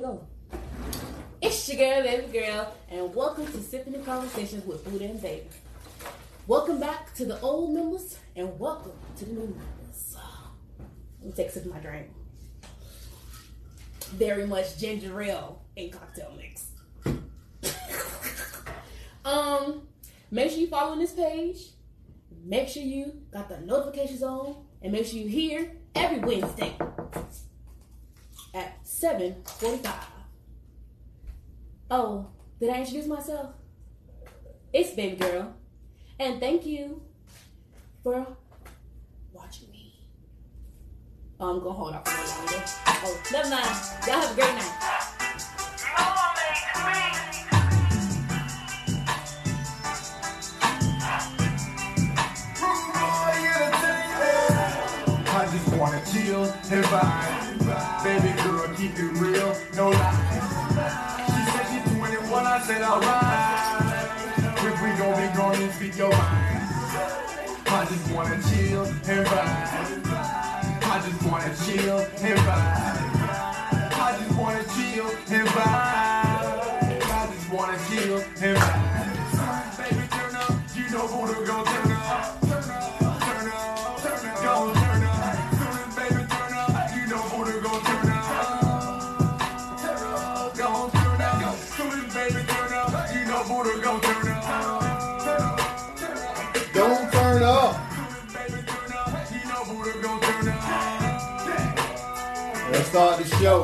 go. It's your girl, baby girl, and welcome to Sipping in Conversations with Buddha and Baby. Welcome back to the old members, and welcome to the new members. Let me take a sip of my drink. Very much ginger ale and cocktail mix. um, make sure you follow this page. Make sure you got the notifications on, and make sure you hear every Wednesday at 7.45. Oh, did I introduce myself? It's Baby Girl. And thank you for watching me. Oh, I'm gonna hold off for a little longer. Oh, never mind. Y'all have a great night. I just wanna chill and vibe. Baby girl, keep it real, no lies. She said she 21, I said alright. If we gon' be grown and speak your mind. I just wanna chill and vibe. I just wanna chill and vibe. I just wanna chill and vibe. I just wanna chill and vibe. Baby, turn up, you know who to go turn start the show.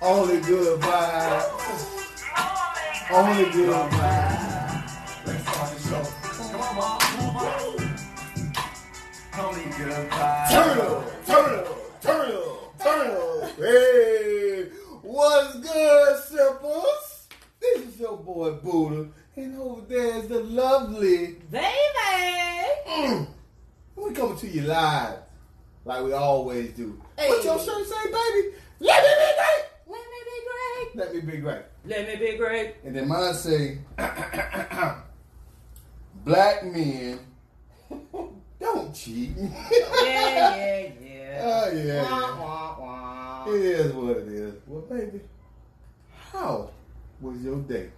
Only good vibes. Only good vibes. Let's start the show. Come on, mom. Come on. Only good vibes. Turn up, turn up, turn up, turn up. Hey, what's good, sippers? This is your boy Buddha, and over there is the lovely. Baby! Mm. We coming to you live, like we always do. What your shirt say, baby? Let me be great. Let me be great. Let me be great. Let me be great. And then mine say, black men don't cheat. Yeah, yeah, yeah. Oh, yeah, Wah, wah, wah. It is what it is. Well, baby, how was your day?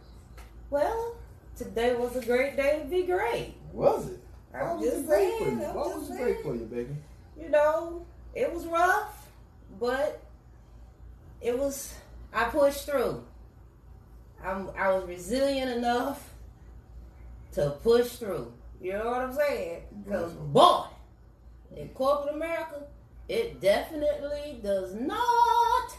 Well, today was a great day to be great. Was it? I'm What was just it great for you? I'm What just was great for you, baby? You know, it was rough, but it was. I pushed through. I'm. I was resilient enough to push through. You know what I'm saying? Because mm-hmm. boy, in corporate America, it definitely does not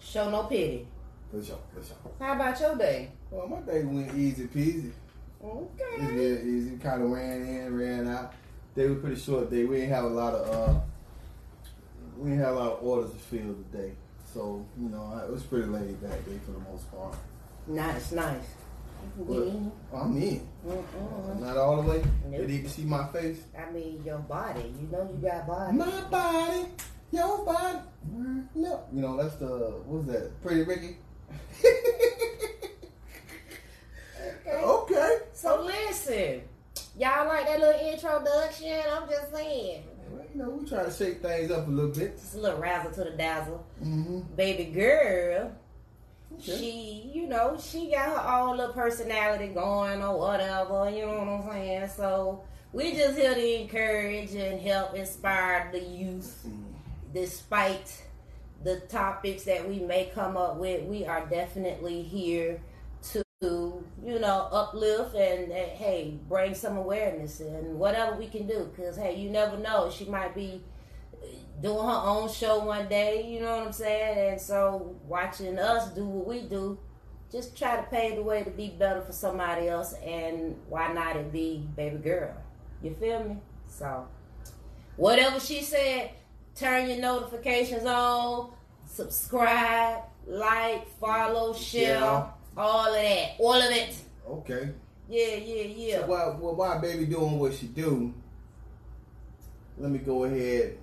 show no pity. For sure, for sure. How about your day? Well, my day went easy peasy. Okay. real easy. Kind of ran in, ran out. Day were pretty short day. We didn't have a lot of uh, we didn't have a lot of orders to fill today. So you know, it was pretty laid back day for the most part. Nice, nice. But I'm in. Mm-mm. Not all the way. Nope. Did you see my face? I mean, your body. You know you got body. My body, your body. No, you know that's the what's that? Pretty Ricky. Okay. okay. So listen, y'all like that little introduction? I'm just saying. Well, you know, we try to shake things up a little bit. Just a little razzle to the dazzle. Mm-hmm. Baby girl, Okay. she, you know, she got her own little personality going or whatever, you know what I'm saying? So we just here to encourage and help inspire the youth despite the topics that we may come up with, we are definitely here to, you know, uplift and, hey, bring some awareness and whatever we can do. Because, hey, you never know. She might be doing her own show one day, you know what I'm saying? And so, watching us do what we do, just try to pave the way to be better for somebody else. And why not it be baby girl? You feel me? So, whatever she said, turn your notifications on, subscribe, like, follow, share, Yeah. All of that, all of it. Okay. Yeah, yeah, yeah. So while, well, while baby doing what she do, let me go ahead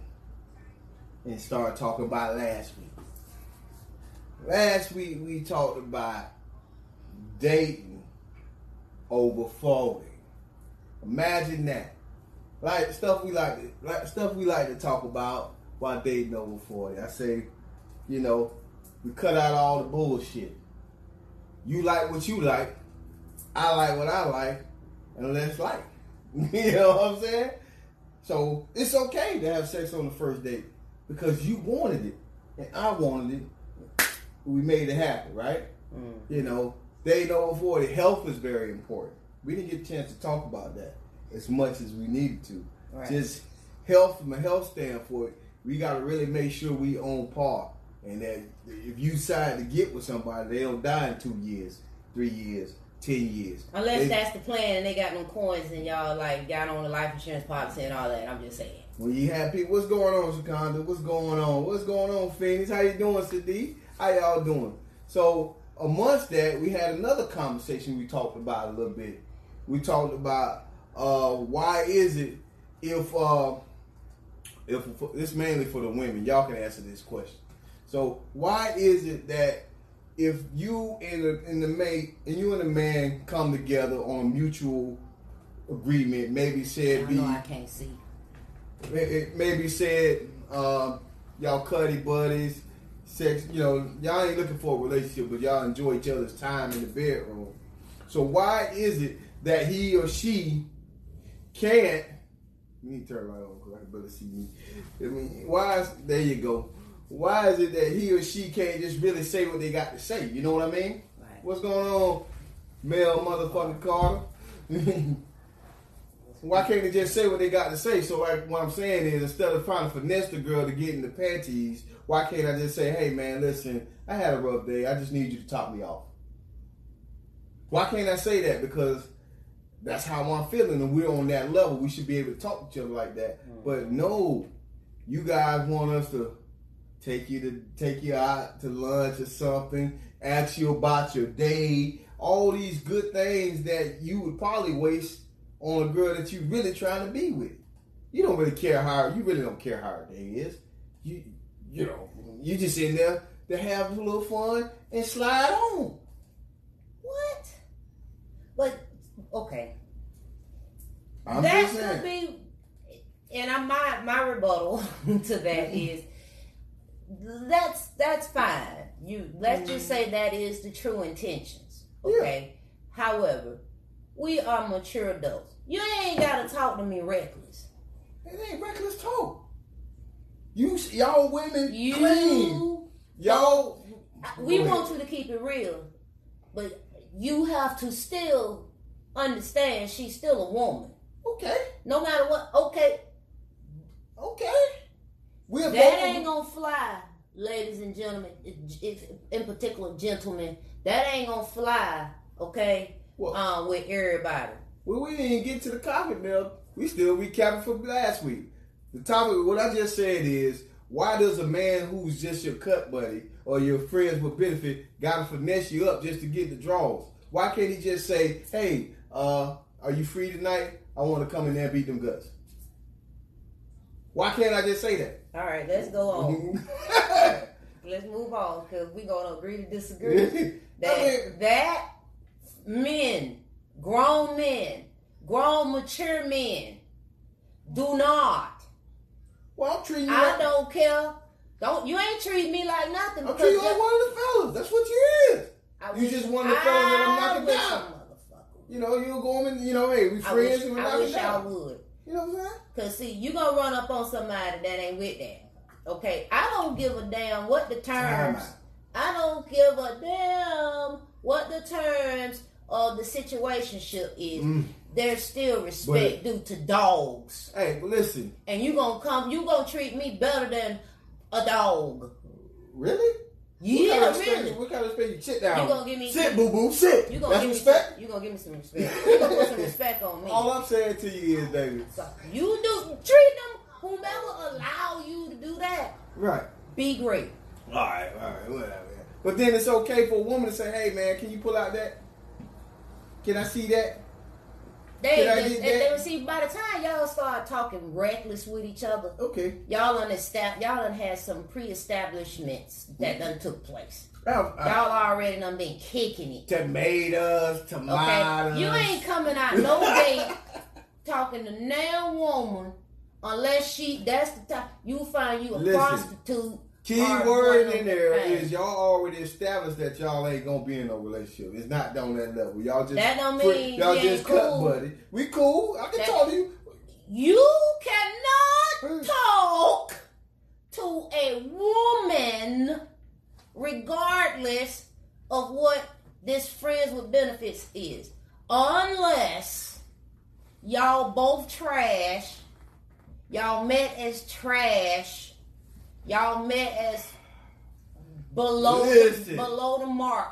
and start talking about last week. Last week we talked about dating over forty. Imagine that. Like stuff we like, to, like stuff we like to talk about while dating over forty. I say You know, we cut out all the bullshit. You like what you like. I like what I like, and let's like. you know what I'm saying? So it's okay to have sex on the first date because you wanted it and I wanted it. We made it happen, right? Mm. You know, they know before the health is very important. We didn't get a chance to talk about that as much as we needed to. Right. Just health from a health standpoint, we got to really make sure we on par. And that if you decide to get with somebody, they don't die in two years, three years, ten years. Unless They- that's the plan and they got no coins and y'all like got on the life insurance policy and all that. I'm just saying. When you have people, what's going on, Shakanda? What's going on? What's going on, Phoenix? How you doing, Sadiq? How y'all doing? So amongst that, we had another conversation we talked about a little bit. We talked about uh, why is it if uh, if it's mainly for the women, y'all can answer this question. So why is it that if you and the and the mate and you and the man come together on a mutual agreement, maybe said be know I can't see. maybe said um, y'all cuddy buddies, sex. You know, y'all ain't looking for a relationship, but y'all enjoy each other's time in the bedroom. So why is it that he or she can't? You need to turn right on because I can better see me. I mean, why? Is, there you go. Why is it that he or she can't just really say what they got to say? You know what I mean? Right. What's going on, male motherfucking Carter? Why can't they just say what they got to say? So, like, what I'm saying is, instead of trying to finesse the girl to get in the panties, why can't I just say, "Hey, man, listen, I had a rough day. I just need you to top me off." Why can't I say that? Because that's how I'm feeling, and we're on that level. We should be able to talk to each other like that. Mm. But no, you guys want us to take you to take you out to lunch or something, ask you about your day, all these good things that you would probably waste on a girl that you really trying to be with. You don't really care how you really don't care how her day is. You you know you just in there to have a little fun and slide on. What? But okay. I'm that could be and I'm my my rebuttal to that is that's that's fine. You let's just mm-hmm. say that is the true intentions. Okay. However, we are mature adults. You ain't gotta talk to me reckless. It ain't reckless talk. You y'all women You clean. Y'all we want you to keep it real, but you have to still understand she's still a woman. okay, No matter what, okay, okay. We're that ain't gonna fly, ladies and gentlemen. If, in particular, gentlemen, that ain't gonna fly. Okay, Well- um, with everybody. Well, we didn't get to the topic now. We still recapping from last week. The topic, what I just said is, why does a man who's just your cut buddy or your friends with benefit gotta finesse you up just to get the draws? Why can't he just say, hey, uh, are you free tonight? I want to come in there and beat them guts. Why can't I just say that? All right, let's go on. Mm-hmm. let's move on because we gonna agree to disagree. that I mean- that men, grown men, grown mature men, do not. well, I'm treating you I like, don't care. Don't you ain't treat me like nothing I'm treating you like one of the fellas. That's what you is. I you wish- just one of the fellas that I'm I knocking down. You know, you go in, you know, hey, we I friends wish, and we I, knocking wish I down. would. You know what I'm saying? Cause see, you gonna run up on somebody that ain't with them. Okay, I don't give a damn what the terms. I don't give a damn what the terms of the situationship is. Mm. There's still respect due to dogs, Hey, but listen, and you gonna come. You gonna treat me better than a dog. really? Yeah, what kind of respect, really. What kind of respect you sit down? You gonna give me- sit, boo boo, sit. You gonna That's give respect. me. You gonna give me some respect. You gonna put some respect on me. All I'm saying to you is, baby. So you do treat them. Whomever allow you to do that, Right. be great. All right, all right, whatever. But then it's okay for a woman to say, "Hey, man, can you pull out that? Can I see that?" They, I they, they, they see by the time y'all start talking reckless with each other, Okay. y'all understand. Y'all done had some pre-establishments that done took place. Uh, uh, Y'all already done been kicking it. tomatoes, tomatoes. Okay, you ain't coming out no date talking to no woman unless she. That's the time you find you a Listen. prostitute Key word in there is y'all already established that y'all ain't gonna be in no relationship. It's not on that level. Y'all just That don't mean y'all just ain't cut buddy. We cool. I can That- talk to you. You cannot talk to a woman regardless of what this friends with benefits is. Unless y'all both trash, y'all met as trash, y'all met as below Listen. below the mark.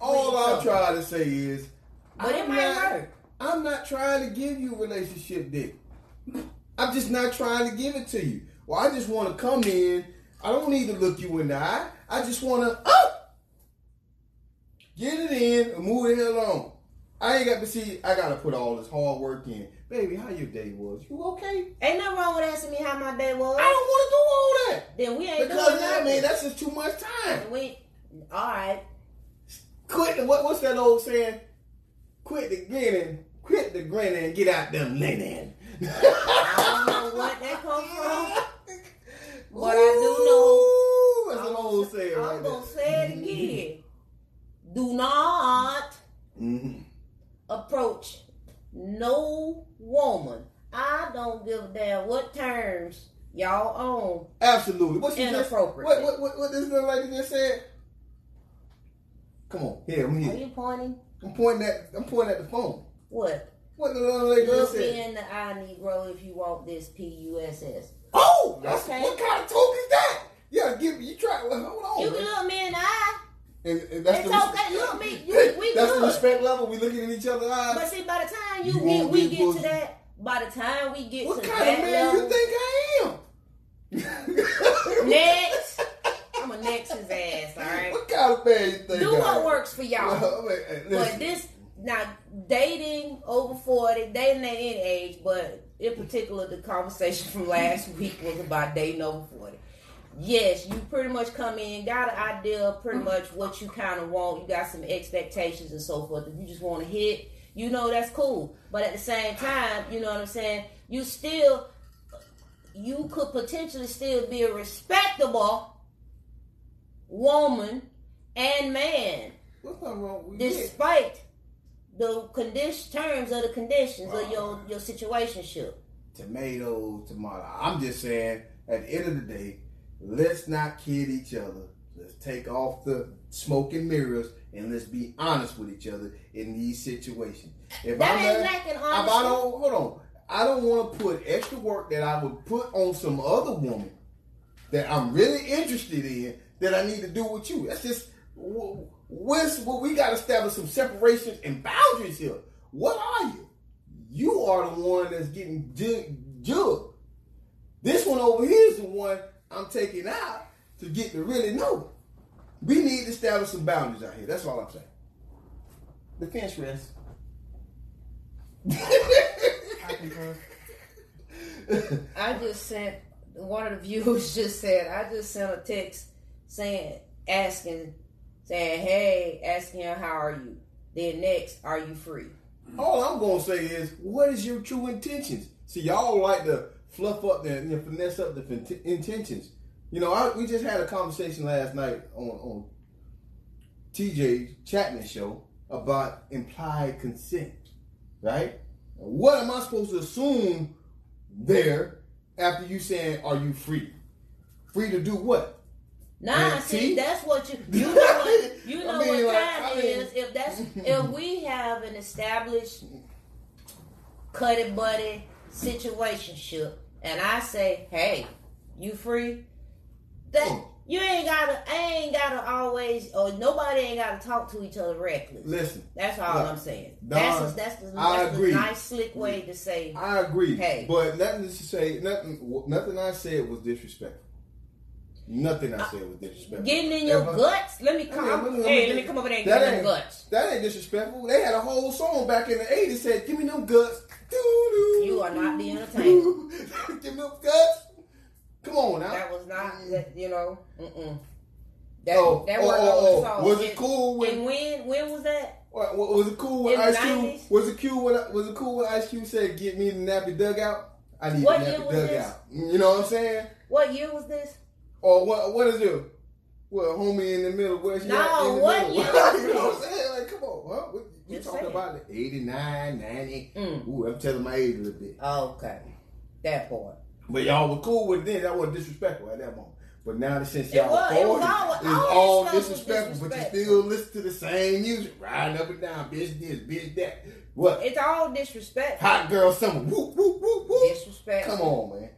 All I'm trying to say is, But it I'm might not, hurt. I'm not trying to give you a relationship dick. I'm just not trying to give it to you. Well, I just want to come in. I don't need to look you in the eye. I just want to oh, get it in and move it along. I ain't got to see. I got to put all this hard work in, baby. How your day was? You okay? Ain't nothing wrong with asking me how my day was. I don't want to do all that then we ain't because doing I nothing. mean that's just too much time. we all right. Quit. What, what's that old saying? Quit the grinning. Quit the grinning and get out them linen. I don't know what that come from. But I do know- That's an I'm old saying I'm right gonna there. say it again. Do not Mhm. approach no woman. I don't give a damn what terms y'all own. Absolutely. What's she just, Inappropriate. what, what, what, what this little lady just said? Come on, here, I'm Are you pointing? I'm pointing at I'm pointing at the phone. What? What the little lady just Look me in the eye, Negro, if you want this P-U-S-S. Oh, that's, Okay. what kind of talk is that? Yeah, give me. You try. Well, hold on. You man. can look me in the eye. And, and that's It's the okay. Look me. You, we that's the respect level. We looking in each other's eyes. Ah. But see, by the time you, You get, we get pussy. to that, by the time we get what to kind that of man level, you think I am? next, I'm gonna next his ass. All right. What kind of man you think Do I what works for y'all. Well, wait, hey, But this now dating over forty, dating at any age, but in particular, the conversation from last week was about dating over forty. Yes, you pretty much come in, got an idea of pretty much what you kind of want. You got some expectations and so forth. If you just want to hit, you know that's cool. But at the same time, you know what I'm saying. You still, you could potentially still be a respectable woman and man What's wrong with despite the condition terms of the conditions of your your situationship. Tomato, tomato. I'm just saying, at the end of the day, let's not kid each other. Let's take off the smoke and mirrors and let's be honest with each other in these situations. If That I'm ain't not- lacking if I don't hold on. I don't want to put extra work that I would put on some other woman that I'm really interested in that I need to do with you. That's just what's what we got to establish some separations and boundaries here. What are you? You are the one that's getting ju- jugged. This one over here is the one I'm taking out to get to really know. We need to establish some boundaries out here. That's all I'm saying. Defense rest. I just sent one of the viewers just said I just sent a text saying asking saying hey asking him how are you then next are you free All I'm gonna say is, what is your true intentions? See, y'all like to fluff up the, you know, finesse up the intentions. You know, I, we just had a conversation last night on on TJ Chapman show about implied consent, right? What am I supposed to assume there after you saying, "Are you free"? Free to do what? Nah, And see, that's what you you know what you I mean, what like, time I mean- is if that's if we have an established cutty buddy situationship and I say, Hey, you free? That Hmm. you ain't gotta I ain't gotta always or nobody ain't gotta talk to each other reckless. Listen, That's all Look, I'm saying. Don, that's a, that's the, I that's nice slick way to say I agree. Hey. But nothing to say, nothing, nothing I said was disrespectful. Nothing I said was disrespectful. getting in your I- guts. Let me come Hey, let me- let hey, let me come over there and that get in your guts. That ain't disrespectful. They had a whole song back in the 80s said, Give me them guts. You are not the entertainer. Me them guts. Come on now. That was not that you know. Mm-mm. That Oh, that oh, worked oh, oh. Was it And- cool when- And when when was that? What, what- was it cool when Ice Cube? Was it cool when was it cool when Ice Cube said, "Get me the nappy dugout"? I need What the nappy was this? dugout. You know what I'm saying? What year was this? Or what? What is it? What homie in the middle? Where she No, the what middle? year? you know what I'm saying? Like, come on, huh? You talking saying. about the 89, 90? Mm. Ooh, I'm telling my age a little bit. Okay, that part. But y'all were cool with it then. That wasn't disrespectful at that moment. But now that since y'all was- it was 40, all- it's all all that stuff was disrespectful, but you still listen to the same music, riding up and down, bitch this, bitch that. What? It's all disrespectful. Hot girl summer. Whoop, whoop, whoop, whoop. Disrespectful. Come on, man.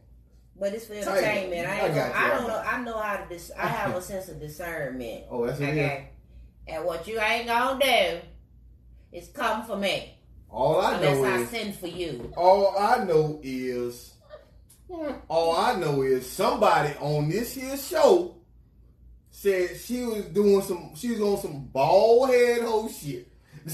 But it's for entertainment. I I ain't gonna, I I don't know. I know how to. Dis- I have a sense of discernment. Oh, that's what it. Okay. And what you ain't gonna do is come for me All I know unless I is, send for you. all I know is, all I know is somebody on this here show said she was doing some, she was on some bald head hoe shit.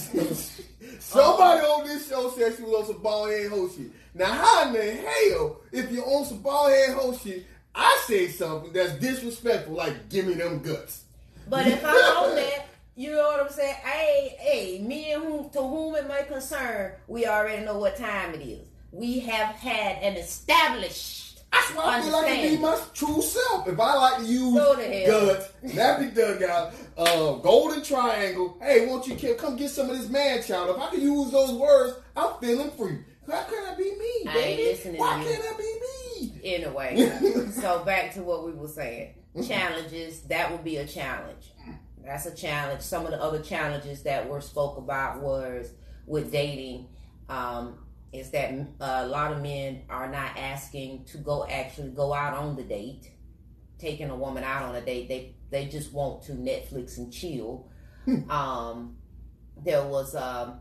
Somebody on this show said she was on some bald head hoe shit. Now, how in the hell, if you're on some bald head hoe shit, I say something that's disrespectful, like give me them guts. But if I'm on that, you know what I'm saying? Hey, hey, me and whom to whom it may concern, we already know what time it is. We have had an established. That's why I feel like I be my true self. If I like to use Go to guts, nappy dugout, uh, golden triangle, hey, won't you come get some of this man child? If I can use those words, I'm feeling free. Why can't I be me, I ain't baby? to Why you. can't I be me? Anyway, so back to what we were saying. Challenges, that would be a challenge. That's a challenge. Some of the other challenges that were spoke about was with dating, um, is that uh, a lot of men are not asking to go actually go out on the date, taking a woman out on a date. They they just want to Netflix and chill. um, there was um,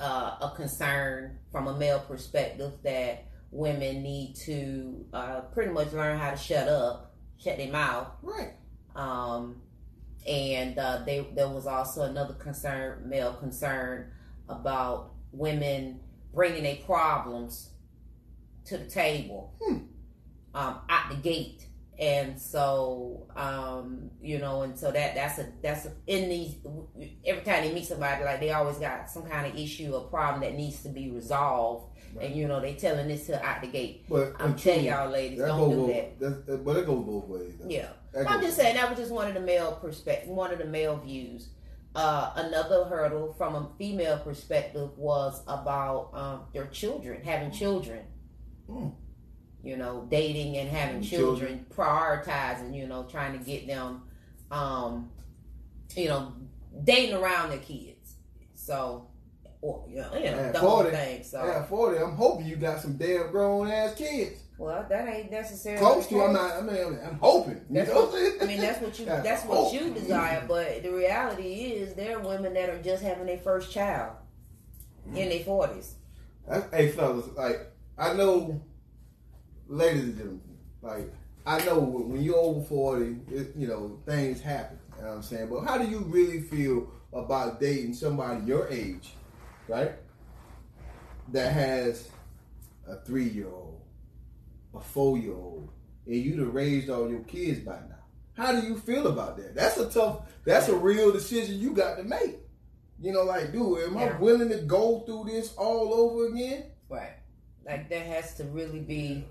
uh, a concern from a male perspective that women need to uh, pretty much learn how to shut up, shut their mouth. Right. Um, and uh, they, there was also another concern, male concern, about women bringing their problems to the table Hmm. um, at the gate. And so, um, you know, and so that that's a that's a, in these every time they meet somebody, like they always got some kind of issue or problem that needs to be resolved, Right. and you know they telling this to out the gate. But I'm telling y'all, ladies, don't do that. that's- but it goes both ways. though. Yeah. I'm just saying that was just one of the male perspective, one of the male views. Uh, another hurdle from a female perspective was about um, their children, having children. Mm. You know, dating and having Having children, prioritizing. You know, trying to get them, um, you know, dating around their kids. So, or you know, you know the whole 40. thing. So, At 40, I'm hoping you got some damn grown ass kids. Well, that ain't necessarily Close to, I'm not, I mean, I'm hoping. You That's know what, what I'm saying? I mean, that's what you That's that's what hope. you desire. But the reality is, there are women that are just having their first child in mm-hmm. their forties. Hey, fellas, like, I know, ladies and gentlemen, like, I know when you're over 40, it, you know, things happen. You know what I'm saying? But how do you really feel about dating somebody your age, right? That has a three year old, a four year old, and you'd have raised all your kids by now. How do you feel about that? That's a tough, that's a real decision you got to make. You know, like, dude, am I willing to go through this all over again? Right. Like there has to really be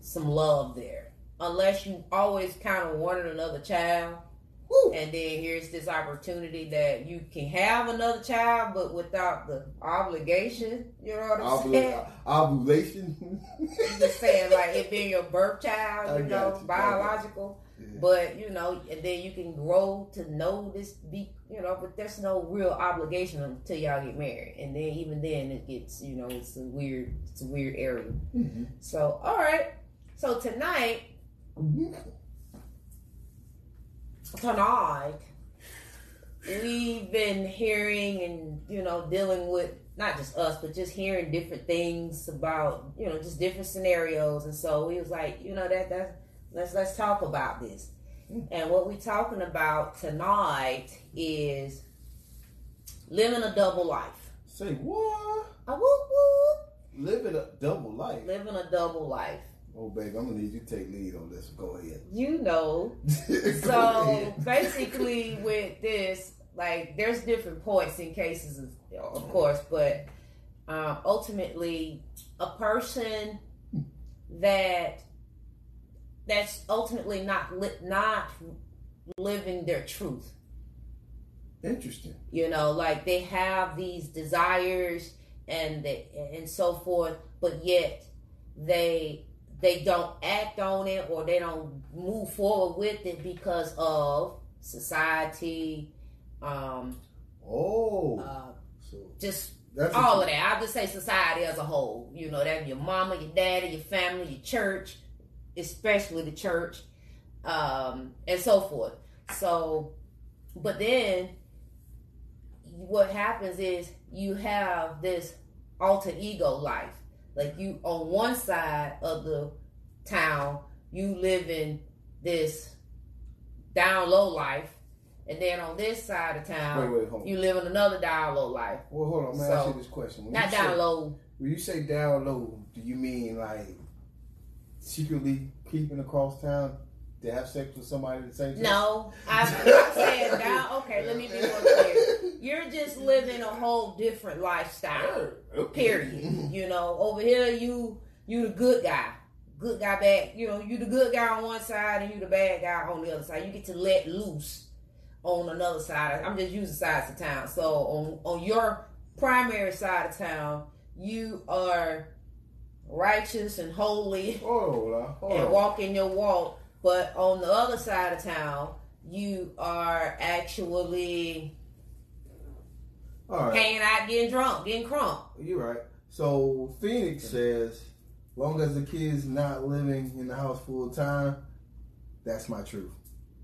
some love there. Unless you always kind of wanted another child, Woo. and then here's this opportunity that you can have another child, but without the obligation. You know what I'm saying? Ovula- ovulation. I'm just saying, like it being your birth child, you know, you, biological. Yeah. But you know, and then you can grow to know this. Be you know, but there's no real obligation until y'all get married, and then even then it gets you know it's a weird, it's a weird area. Mhm. So all right, so tonight, tonight, we've been hearing and you know dealing with not just us, but just hearing different things about you know just different scenarios, and so we was like, you know that that let's let's talk about this. And what we're talking about tonight is living a double life. Say what? A whoop whoop. Living a double life. Living a double life. Oh, babe, I'm gonna need you to take lead on this. Go ahead. You know. So ahead. basically, with this, like, there's different points in cases, of, of course, but um, ultimately, a person that that's ultimately not li- not living their truth. Interesting. You know, like they have these desires and they, and so forth, but yet they they don't act on it or they don't move forward with it because of society, um, Oh, uh, so just that's all of that. I'll just say society as a whole. You know, that your mama, your daddy, your family, your church, especially the church, um, and so forth. So, but then what happens is you have this alter ego life. Like you on one side of the town, you live in this down low life, and then on this side of town, Wait, wait, you live in another down low life. Well, hold on. Let me ask you this question. When Not you say, down low. When you say down low, do you mean like secretly creeping across town to have sex with somebody at the same time? No, I'm not saying down. Okay, let me be more clear. You're just living a whole different lifestyle. Okay. Period. You know, over here you you the good guy, good guy back. You know, you the good guy on one side and you the bad guy on the other side. You get to let loose on another side. I'm just using sides of town. So on on your primary side of town, you are righteous and holy Hold on, hold and walking your walk. But on the other side of town, you are actually right. hanging out, getting drunk, getting crunk. You're right. So Phoenix says, long as the kid's not living in the house full time, that's my truth.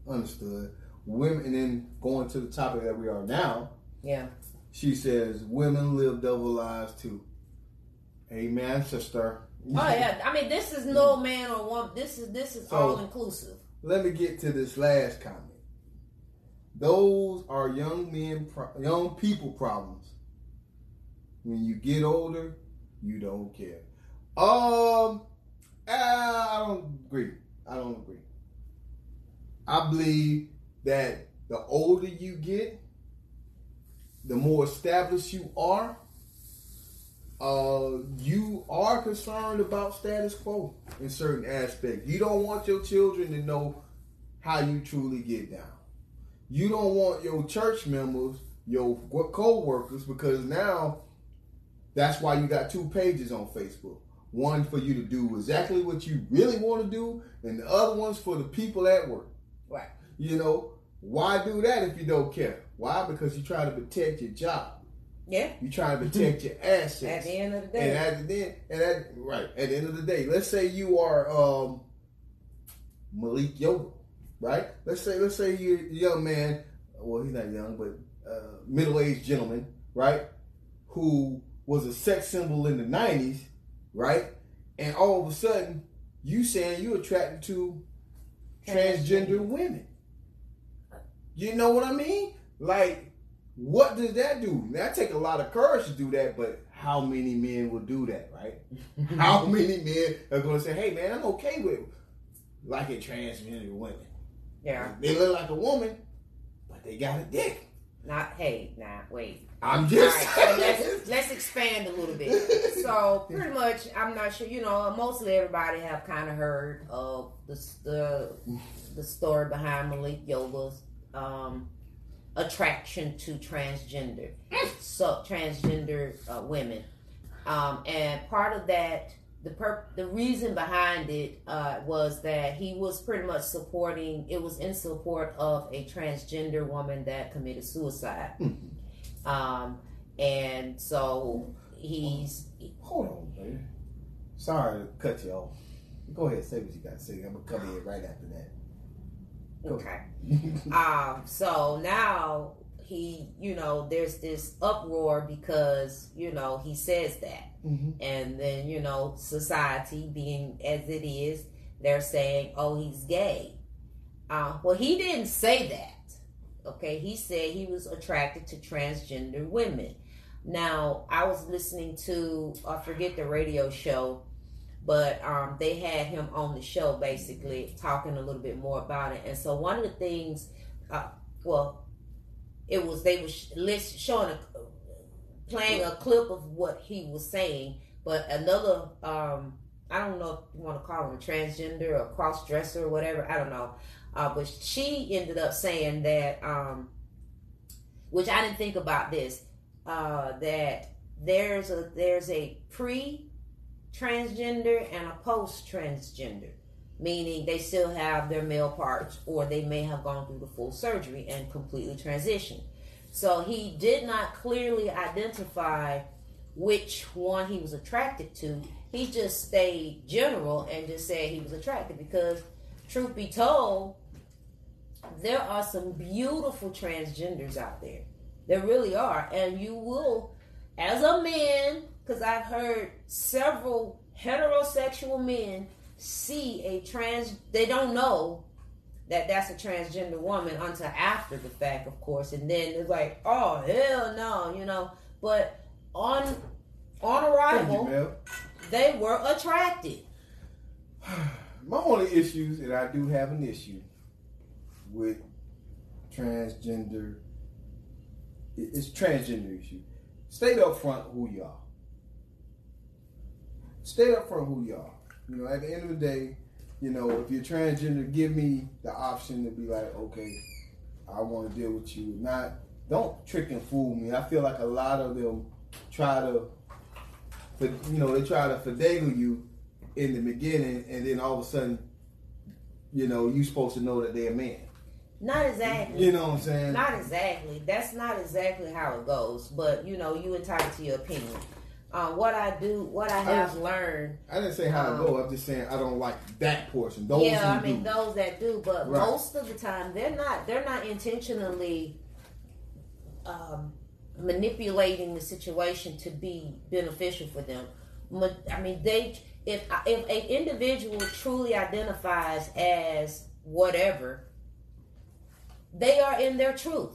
Understood. Women, and then going to the topic that we are now, Yeah. she says, women live double lives too. Amen, sister. Oh yeah. I mean, this is no man or woman. This is this is So- all inclusive. Let me get to this last comment. Those are young men, pro- young people problems. When you get older, you don't care. Um, I don't agree. I don't agree. I believe that the older you get, the more established you are. Uh, you are concerned about status quo in certain aspects. You don't want your children to know how you truly get down. You don't want your church members, your co-workers, because now that's why you got two pages on Facebook. One for you to do exactly what you really want to do, and the other one's for the people at work. Right. You know, why do that if you don't care? Why? Because you try to protect your job. Yeah. You try to protect your assets. At the end of the day. And at the end, and at right at the end of the day, let's say you are um, Malik Yoba, right? Let's say let's say you're a young man. Well, he's not young, but uh, middle aged gentleman, right? Who was a sex symbol in the '90s, right? And all of a sudden, you saying you're attracted to transgender women. You know what I mean? Like, what does that do? That take a lot of courage to do that, but how many men will do that, right? how many men are going to say, "Hey, man, I'm okay with liking transgender women. Yeah. They look like a woman, but they got a dick." Not hey, nah, wait. I'm just right, so let's let's expand a little bit. So pretty much, I'm not sure. You know, mostly everybody have kind of heard of the the the story behind Malik Yoba's um, attraction to transgender, so transgender uh, women, um, and part of that. The per- the reason behind it uh, was that he was pretty much supporting. It was in support of a transgender woman that committed suicide. Um, and so he's Hold on, baby. Sorry to cut you off. Go ahead, say what you got to say. I'm gonna come in right after that. Okay. Um, so now he, you know, there's this uproar because you know he says that, Mhm. and then you know society being as it is, they're saying, oh, he's gay. Uh, well, he didn't say that. Okay, he said he was attracted to transgender women. Now, I was listening to I forget the radio show, but um, they had him on the show basically talking a little bit more about it. And so one of the things, uh, well, it was they were showing a playing a clip of what he was saying, but another um, I don't know if you want to call him a transgender or cross dresser or whatever. I don't know. Uh, but she ended up saying that, um, which I didn't think about this, uh, that there's a there's a pre transgender and a post transgender, meaning they still have their male parts or they may have gone through the full surgery and completely transitioned. So he did not clearly identify which one he was attracted to. He just stayed general and just said he was attracted because, truth be told, there are some beautiful transgenders out there. There really are. And you will, as a man, because I've heard several heterosexual men see a trans, they don't know that that's a transgender woman until after the fact, of course. And then it's like, oh, hell no, you know. But on on arrival, you, they were attracted. My only issues, and I do have an issue with transgender, it's transgender issue. State up front who you are. State up front who you are. You know, at the end of the day, you know, if you're transgender, give me the option to be like, okay, I want to deal with you. Not, don't trick and fool me. I feel like a lot of them try to, you know, they try to finagle you in the beginning, and then all of a sudden, you know, you supposed to know that they're a man. Not exactly. You know what I'm saying? Not exactly. That's not exactly how it goes. But you know, you entitled to your opinion. Uh, what I do, what I have learned. I didn't say how to go. I'm just saying I don't like that portion. Those yeah, I mean do. those that do, but Right. most of the time they're not. They're not intentionally um, manipulating the situation to be beneficial for them. I mean, they if if an individual truly identifies as whatever, they are in their truth.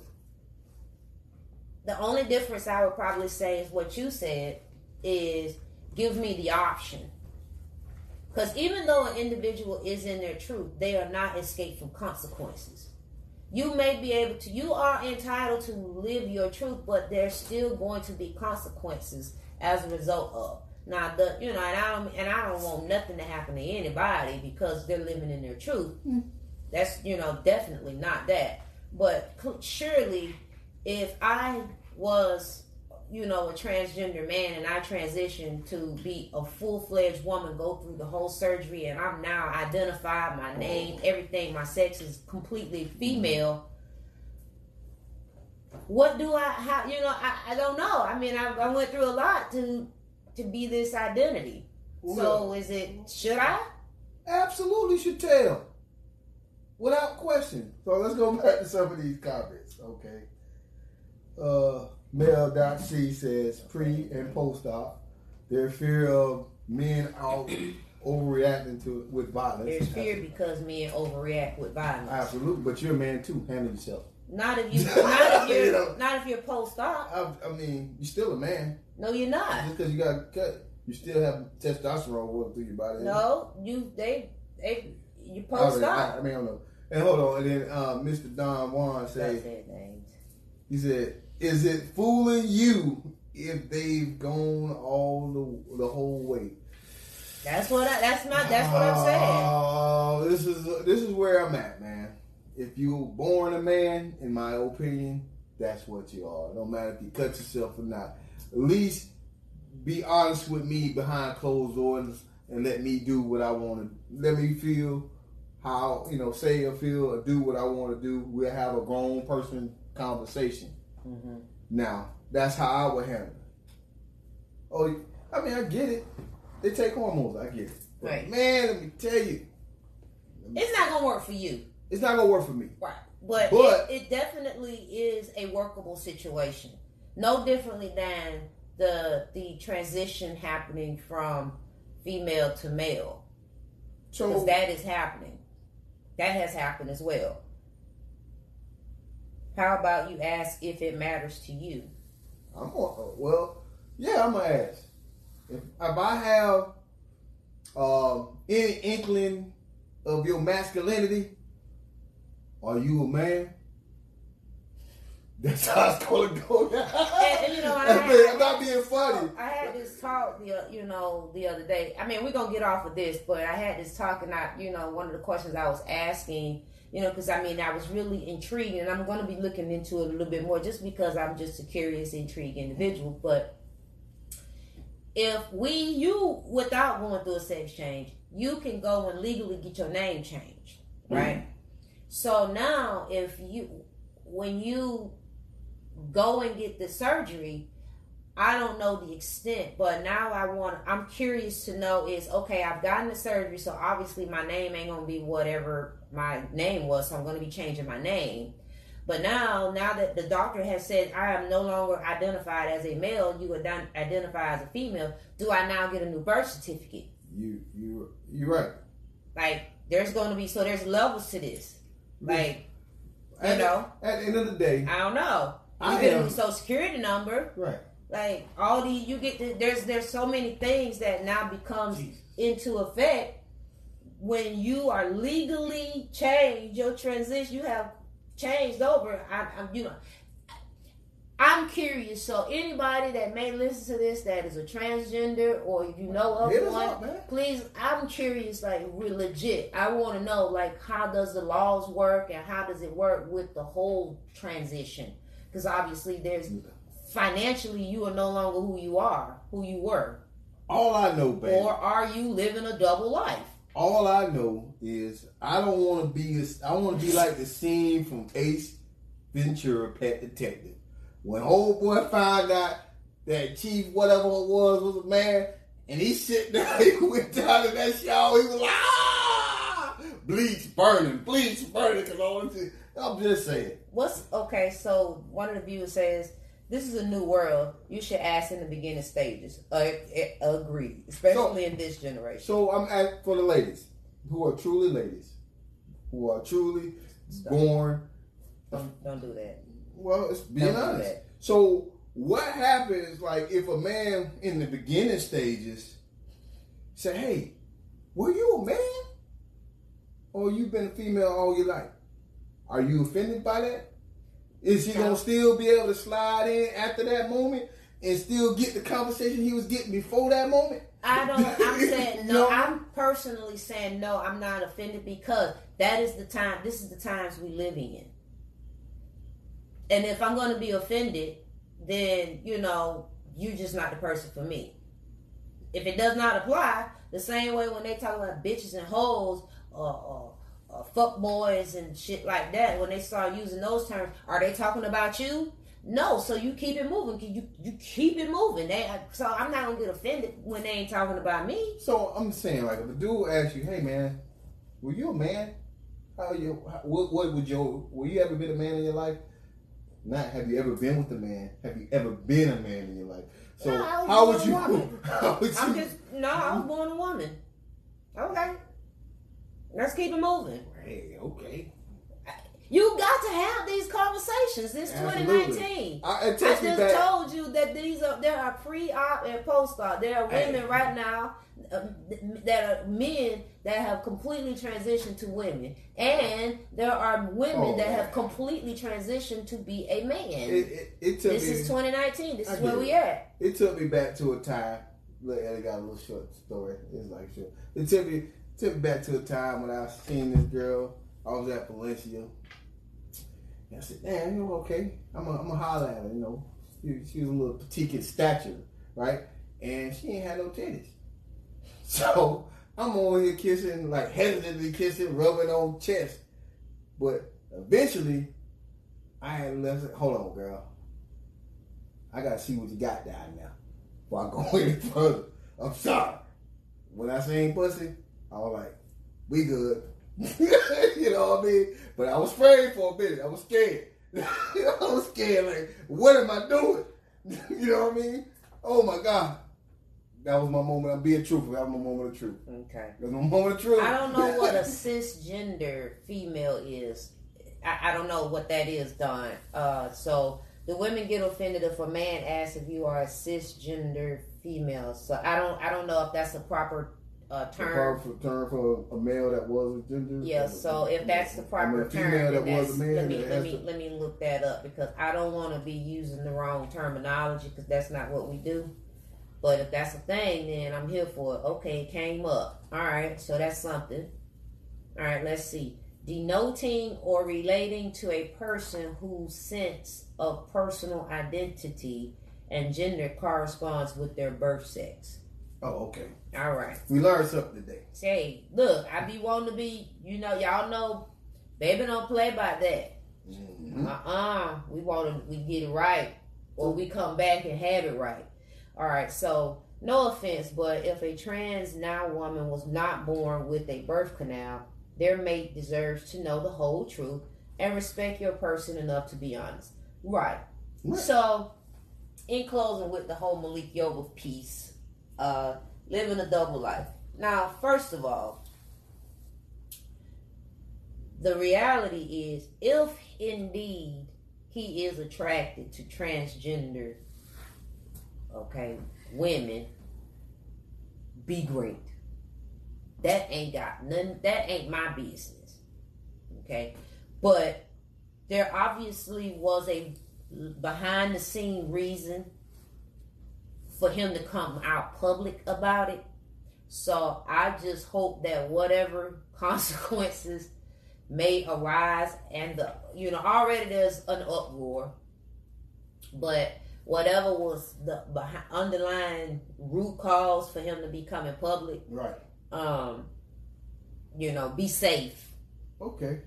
The only difference I would probably say is what you said is give me the option. Because even though an individual is in their truth, they are not escaped from consequences. You may be able to, you are entitled to live your truth, but there's still going to be consequences as a result of. Now, the you know, and I don't, and I don't want nothing to happen to anybody because they're living in their truth. Mm. That's you know definitely not that. But surely, if I was you know a transgender man and I transitioned to be a full fledged woman, go through the whole surgery, and I'm now identified, my name, everything, my sex is completely female. What do I? How you know? I, I don't know. I mean, I, I went through a lot to to be this identity. So is it? Should I? Absolutely should tell. Without question. So let's go back to some of these comments, okay? Uh Mel.C says pre and post op. Their fear of men out overreacting to with violence. There's fear because men overreact with violence. Absolutely, but you're a man too. Handle yourself. Not if you, not if You you're, know. not if you're post op. I, I mean, you're still a man. No, you're not. Just because you got cut, you still have testosterone going through your body. No, you they they you I, post mean, I, op. I mean, I don't know. And hold on, and then uh, Mr. Don Juan That's said, he said, "Is it fooling you if they've gone all the the whole way?" That's what I, that's my that's what I'm saying. Oh, this is this is where I'm at, man. If you were born a man, in my opinion, that's what you are. No matter if you cut yourself or not. At least be honest with me behind closed doors and let me do what I want to. Let me feel how you know, say or feel or do what I want to do. We'll have a grown person conversation. Mhm. Now, that's how I would handle it. Oh, I mean, I get it. They take hormones. I get it. But Right. Man, let me tell you, It's not gonna work for you, it's not gonna work for me. right? But, But- it, it definitely is a workable situation. No differently than the the transition happening from female to male. because So that is happening. That has happened as well. How about you ask if it matters to you? I'm on, well, yeah, I'm gonna ask if if I have um, any inkling of your masculinity. Are you a man? That's how it's gonna go. And, and, you know, I I'm not being funny. I had this talk, the you know, the other day. I mean, we're gonna get off of this, but I had this talk, and I, you know, one of the questions I was asking, you know, because I mean, I was really intrigued, and I'm gonna be looking into it a little bit more, just because I'm just a curious, intrigued individual. But if we, you, without going through a sex change, you can go and legally get your name changed, mm-hmm. right? So now, if you, when you go and get the surgery, I don't know the extent, but now I want. I'm curious to know is okay. I've gotten the surgery, so obviously my name ain't gonna be whatever my name was. So I'm gonna be changing my name. But now, now that the doctor has said I am no longer identified as a male, you ident- identify as a female. Do I now get a new birth certificate? You you you right. Like there's going to be so there's levels to this. Like you At, know, at the end of the day, I don't know. You I get a am- new social security number. right. Like all the you get the, there's there's so many things that now becomes Jesus. into effect. When you are legally changed your transition you have changed over. I, I'm you know I'm curious. So anybody that may listen to this that is a transgender or you know of Hit one up, please I'm curious like legit. I want to know like how does the laws work and how does it work with the whole transition? Because obviously there's financially you are no longer who you are, who you were, All I know, baby. or are you living a double life? all I know is I don't want to be. a- I want to be like the scene from Ace Ventura, Pet Detective, when old boy found out that Chief whatever it was was a man, and he sit down. He went down to that shower. He was like, ah, bleach burning, bleach burning. Cause all this, I'm just saying. What's okay? So one of the viewers says this is a new world. You should ask in the beginning stages. Uh, uh, agree, especially in this generation. So I'm at for the ladies who are truly ladies, who are truly born Don't don't do that. Well, it's being Don't do honest. that. So what happens like if a man in the beginning stages say, "Hey, were you a man, or you've been a female all your life? Are you offended by that? Is he No. gonna still be able to slide in after that moment and still get the conversation he was getting before that moment?" I don't. I'm saying no. No. I'm personally saying no. I'm not offended because that is the time. This is the times we live in. And if I'm going to be offended, then you know you're just not the person for me. If it does not apply, the same way when they talk about bitches and hoes or, or, or fuck boys and shit like that, when they start using those terms, are they talking about you? No, so you keep it moving. You you keep it moving. They so I'm not gonna get offended when they ain't talking about me. So I'm saying, like, if a dude asks you, "Hey, man, were you a man? How you? How, what, what would your? Were you ever been a man in your life? Not have you ever been with a man? Have you ever been a man in your life? So was how would you? How would I'm you? just no. I was born a woman. Okay, let's keep it moving. Hey, okay. You got to have these conversations. It's Absolutely. 2019. I, I just back. told you that these are there are pre-op and post-op. There are Hey. women right now um, that are men that have completely transitioned to women, and there are women Oh, that have completely transitioned to be a man. it, it, it this me. is 2019. This I is where we at. it took me back to a time. Look, I got a little short story. It's like short. It took me took back to a time when I seen this girl. I was at Valencia. And I said, "Damn, you know, okay, I'm a, holler at her. You know, she, she was a little petite in stature, right? And she ain't had no titties. So I'm over here kissing, like hesitantly kissing, rubbing on chest. But eventually, I had left. Hold on, girl. I gotta see what you got down now. before I go any further. I'm sorry. When I seen pussy, I was like, we good. you know what I mean? But I was afraid for a minute. I was scared. I was scared. Like, what am I doing? you know what I mean? Oh my God. That was my moment. I'm being truthful. That was my moment of truth. Okay. That was my moment of truth. I don't know what a cisgender female is. I, I don't know what that is, Don. Uh, so the women get offended if a man asks if you are a cisgender female. So I don't I don't know if that's a proper uh, The term. proper term for a male that was a gender. Yeah, so if that's the I mean, proper a female term, that was a man, let me let me to- let me look that up because I don't want to be using the wrong terminology because that's not what we do. But if that's a thing, then I'm here for it. Okay, it came up. All right, so that's something. All right, let's see. Denoting or relating to a person whose sense of personal identity and gender corresponds with their birth sex. Oh, okay. All right. We learned something today. Say, look, I be wanting to be, you know, y'all know, baby don't play about that. Mhm. Uh uh we want to, we get it right, or we come back and have it right. All right, so no offense, but if a trans now woman was not born with a birth canal, their mate deserves to know the whole truth and respect your person enough to be honest. Right. Right. So, in closing with the whole Malik Yoba piece, uh, living a double life. Now, first of all, the reality is if indeed he is attracted to transgender okay women be great that ain't got none that ain't my business okay but there obviously was a behind the scene reason for him to come out public about it so i just hope that whatever consequences may arise and the you know already there's an uproar but whatever was the underlying root cause for him to be coming public Right. um you know be safe Okay.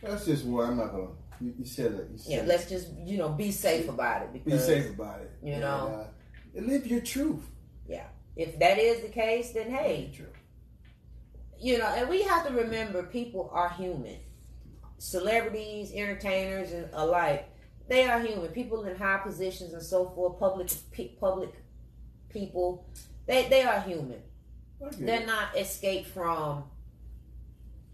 That's just one. I'm not gonna. You, you said it. You said yeah it. let's just you know be safe about it be safe about it. you know. and live your truth. Yeah. If that is the case then hey your truth. you know, and we have to remember people are human. Celebrities, entertainers, and alike, they are human. People in high positions and so forth, public public people, they they are human. They're not escaped from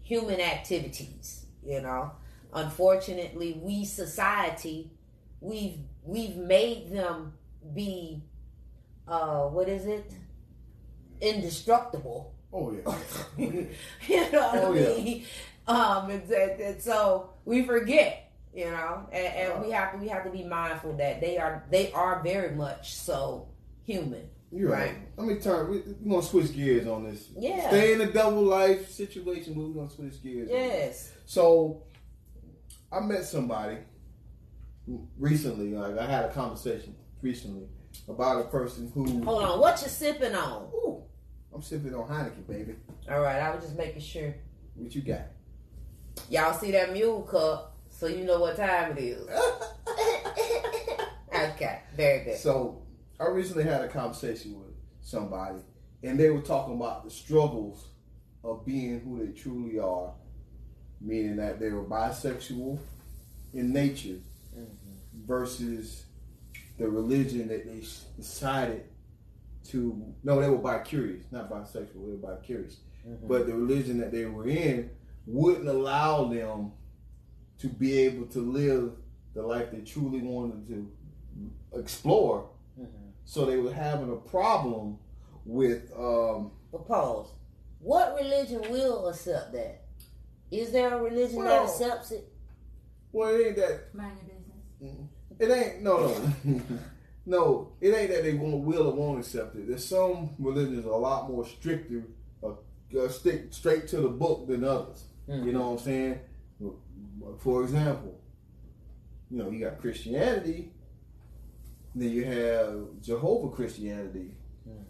human activities. You know, unfortunately, we society, we've we've made them be, uh, what is it? Indestructible Oh yeah. you know what Oh, I yeah. mean? Um, and, so we forget, you know, and, and Uh. we have to we have to be mindful that they are they are very much so human. You're right. Let me turn. we- We're gonna switch gears on this. Yeah. Stay in a double life situation, but we're gonna switch gears. on. Yes. So, I met somebody recently. Like I had a conversation recently about a person who. Hold on, what you sipping on? Ooh, I'm sipping on Heineken, baby. All right, I was just making sure. What you got? Y'all see that mule cup, so you know what time it is. okay, very good. So I recently had a conversation with somebody, and they were talking about the struggles of being who they truly are, meaning that they were bisexual in nature mm-hmm. versus the religion that they decided to. No, they were bi-curious, not bisexual. They were bi-curious, but the religion that they were in wouldn't allow them to be able to live the life they truly wanted to explore. So they were having a problem with um, But pause. What religion will accept that? Is there a religion that accepts it? well, it ain't that Mind your business. It ain't no no no it ain't that they won't will or won't accept it. There's some religions a lot more stricter, uh, uh, stick straight to the book than others. You know what I'm saying? For example, you know you got Christianity, then you have Jehovah Christianity,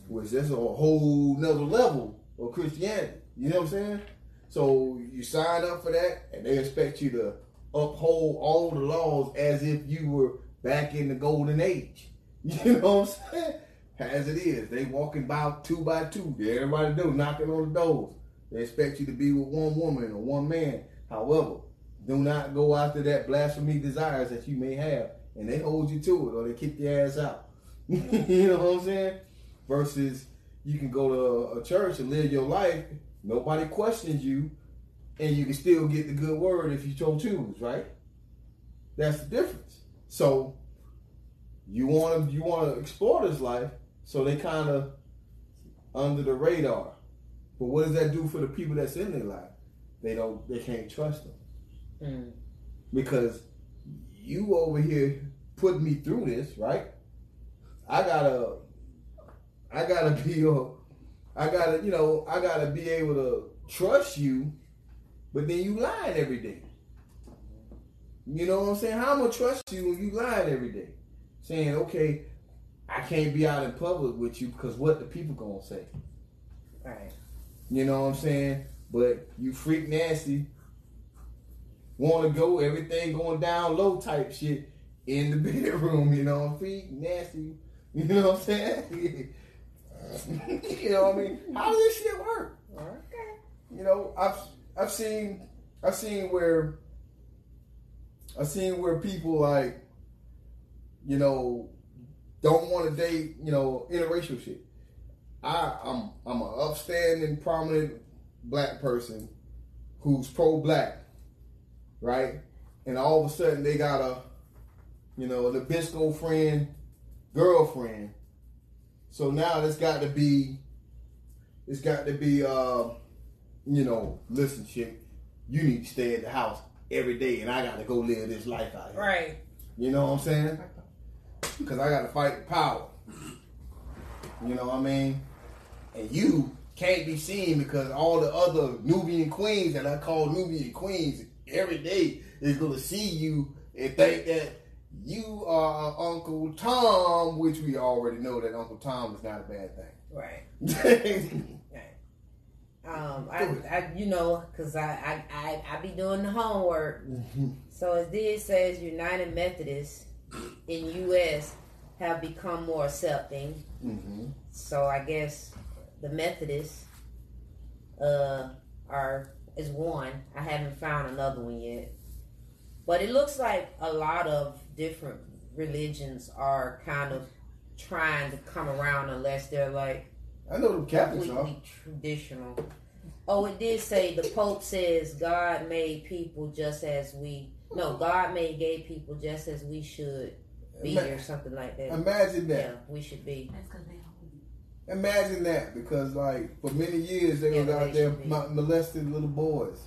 which that's a whole nother level of Christianity. You know what I'm saying? So you sign up for that, and they expect you to uphold all the laws as if you were back in the golden age. You know what I'm saying? As it is, they walking by two by two. Everybody do knocking on the doors. They expect you to be with one woman or one man. However, do not go after that blasphemy desires that you may have, and they hold you to it, or they kick your ass out. you know what I'm saying? Versus you can go to a church and live your life. Nobody questions you, and you can still get the good word if you so choose. Right? That's the difference. So you want to you want to explore this life, so they kind of under the radar. But what does that do for the people that's in their life? They don't. They can't trust them Mm. because you over here put me through this, right? I gotta, I gotta be, I gotta, you know, I gotta be able to trust you, but then you lying every day. You know what I'm saying? How am gonna trust you when you lying every day? Saying, okay, I can't be out in public with you because what the people gonna say? Right. You know what I'm saying? But you freak nasty, want to go, everything going down low type shit in the bedroom, you know, I'm freak nasty. You know what I'm saying? you know what I mean? How does this shit work? Okay. You know, I've I've seen I've seen where I've seen where people like, you know, don't want to date, you know, interracial shit. I I'm I'm an upstanding, prominent black person who's pro black, right? And all of a sudden they got a, you know, the Nabisco friend, girlfriend. So now it's got to be, it's got to be, uh, you know, listen, chick, you need to stay at the house every day, and I got to go live this life out here. Right. You know what I'm saying? Because I got to fight power. You know what I mean? And you can't be seen because all the other Nubian queens that I call Nubian queens every day is going to see you and think that you are Uncle Tom, which we already know that Uncle Tom is not a bad thing. Right. Um, I, I, you know, cause I, I, I, I be doing the homework. So as this says, United Methodists in U.S. have become more accepting. hmm So I guess the Methodists uh, are is one. I haven't found another one yet, but it looks like a lot of different religions are kind of trying to come around, unless they're like I know the Catholics are. completely traditional. Oh, it did say the Pope says God made people just as we. No, hmm. God made gay people just as we should be, Ima- or something like that. Imagine that. Yeah, we should be. That's because they holy. Imagine that, because like for many years they Yeah, was out they there mo- molesting little boys.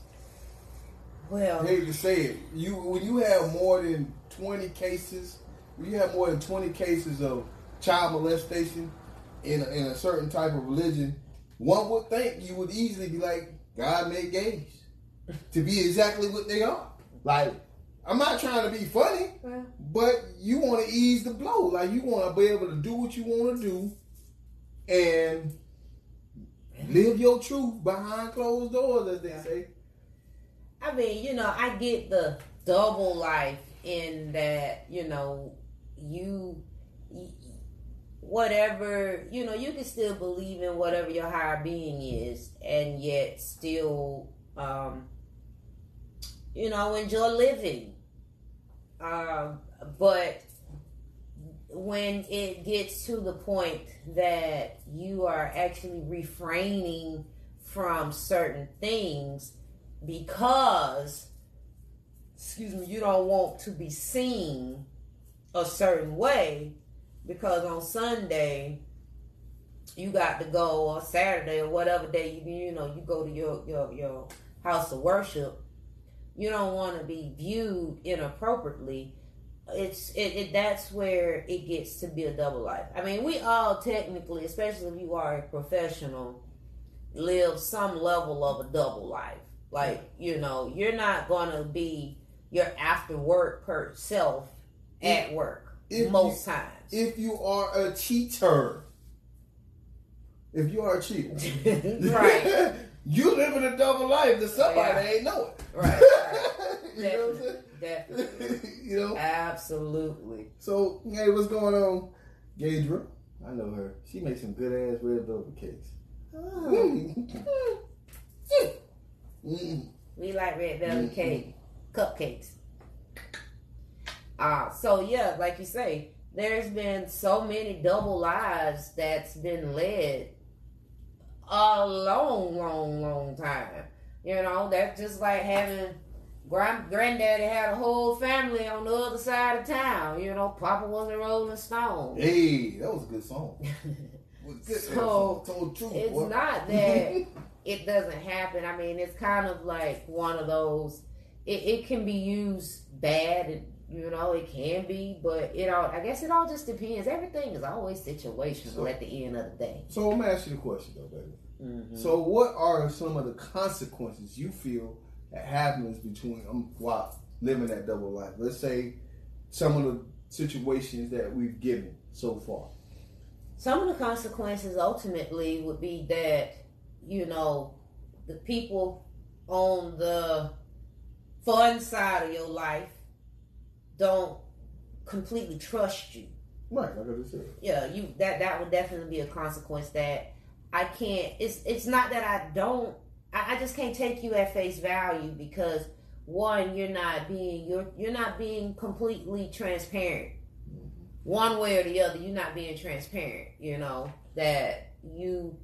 Well, I hate to say it, you when you have more than twenty cases, when you have more than twenty cases of child molestation in a, in a certain type of religion, one would think you would easily be like, God made gays to be exactly what they are. Like, I'm not trying to be funny, well, but you want to ease the blow. Like you want to be able to do what you want to do, and live your truth behind closed doors, as they say. I mean, you know, I get the double life in that, you know, you, whatever, you know, you can still believe in whatever your higher being is and yet still, um, you know, enjoy living. Um, but when it gets to the point that you are actually refraining from certain things because excuse me you don't want to be seen a certain way because on sunday you got to go or saturday or whatever day you you know you go to your your, your house of worship. You don't want to be viewed inappropriately. It's it, it that's where it gets to be a double life. I mean we all technically especially if you are a professional live some level of a double life. Like, you know, you're not gonna be your after work per self at work if most times. If you are a cheater, if you are a cheater, right, you living a double life that somebody Yeah. ain't know it. right, you know what I'm saying? definitely, definitely, you know. absolutely. So, hey, what's going on, Gadra? I know her. She makes some good ass red velvet cakes. Mm. We like red velvet Mhm. cake, cupcakes. Uh, so yeah, like you say, there's been so many double lives that's been led a long, long, long time. You know, that's just like having grand granddaddy had a whole family on the other side of town. You know, Papa was a Rolling Stone. Hey, that was a good song. Good So, told truth, it's boy. not that it doesn't happen. I mean, it's kind of like one of those. It, it can be used bad, and you know, it can be, but it all. I guess it all just depends. Everything is always situational So- at the end of the day. So I'm gonna ask you the question though, baby. Mm-hmm. So what are some of the consequences you feel that happens between um, while living that double life? Let's say some of the situations that we've given so far. Some of the consequences ultimately would be that you know the people on the fun side of your life don't completely trust you. Right, like I just said. yeah, you that that would definitely be a consequence that I can't. It's it's not that I don't. I, I just can't take you at face value because one, you're not being you're you're not being completely transparent. Mm-hmm. One way or the other, you're not being transparent. You know that you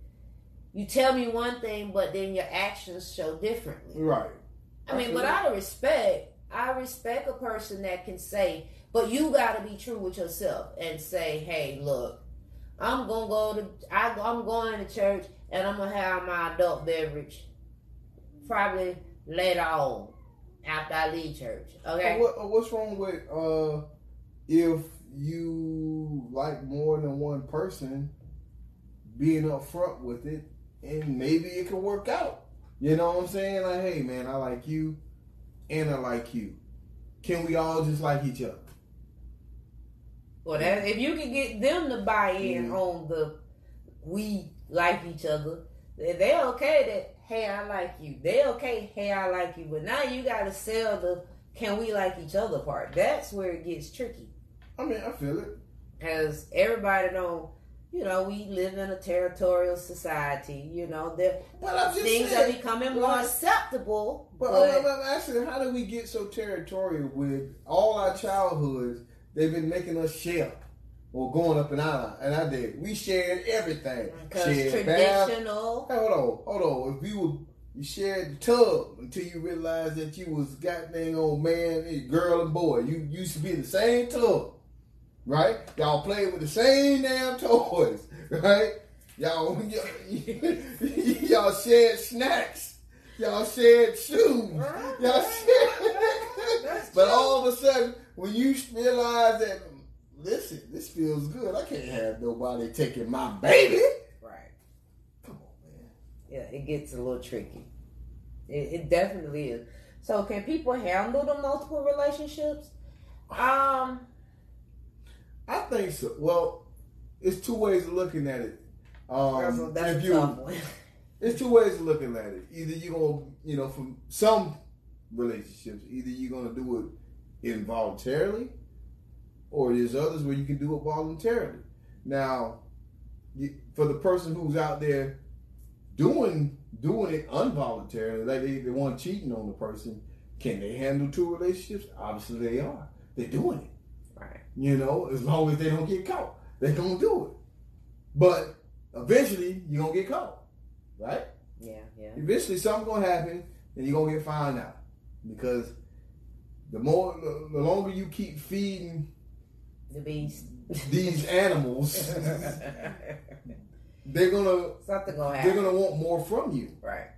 you tell me one thing, but then your actions show differently. Right. I mean, but out of respect, I respect a person that can say, but you got to be true with yourself and say, hey, look, I'm gonna go to, I, I'm going to church and I'm gonna have my adult beverage probably later on after I leave church. Okay. What, uh, what's wrong with uh, if you like more than one person being upfront with it, and maybe it can work out. You know what I'm saying? Like, hey man, I like you, and I like you. Can we all just like each other? Well, that, if you can get them to buy in Mhm. on the we like each other, they're okay that hey I like you. They're okay hey I like you. But now you got to sell the can we like each other part. That's where it gets tricky I mean, I feel it. because everybody don't. You know, we live in a territorial society. You know, there But things saying. are becoming more acceptable. But, But, I'm, I'm asking, how did we get so territorial with all our childhoods? They've been making us share or going up and out, and I did. We shared everything. because Shared bath. traditional. Hey, hold on, hold on. If you were you shared the tub until you realized that you was goddamn old man, and girl and boy. You used to be in the same tub, right? Y'all played with the same damn toys, right? Y'all y'all shared snacks. Y'all shared shoes. Y'all shared. but all of a sudden, when you realize that, listen, this feels good. I can't have nobody taking my baby. Right. Come on, man. yeah, it gets a little tricky. It, it definitely is. So, can people handle the multiple relationships? Um, I think so. Well, it's two ways of looking at it. Um, that's a, that's if you, it's two ways of looking at it. Either you're gonna, you know, from some relationships, either you're gonna do it involuntarily, or there's others where you can do it voluntarily. Now, you, for the person who's out there doing doing it involuntarily, like they, they want cheating on the person, can they handle two relationships? Obviously, they are. They're doing it. You know, as long as they don't get caught, they're gonna do it. But eventually, you're gonna get caught, right? Yeah, yeah. Eventually, something's gonna happen, and you're gonna get found out because the more, the, longer you keep feeding The beast. these animals, they're gonna Something gonna they're gonna want more from you. right.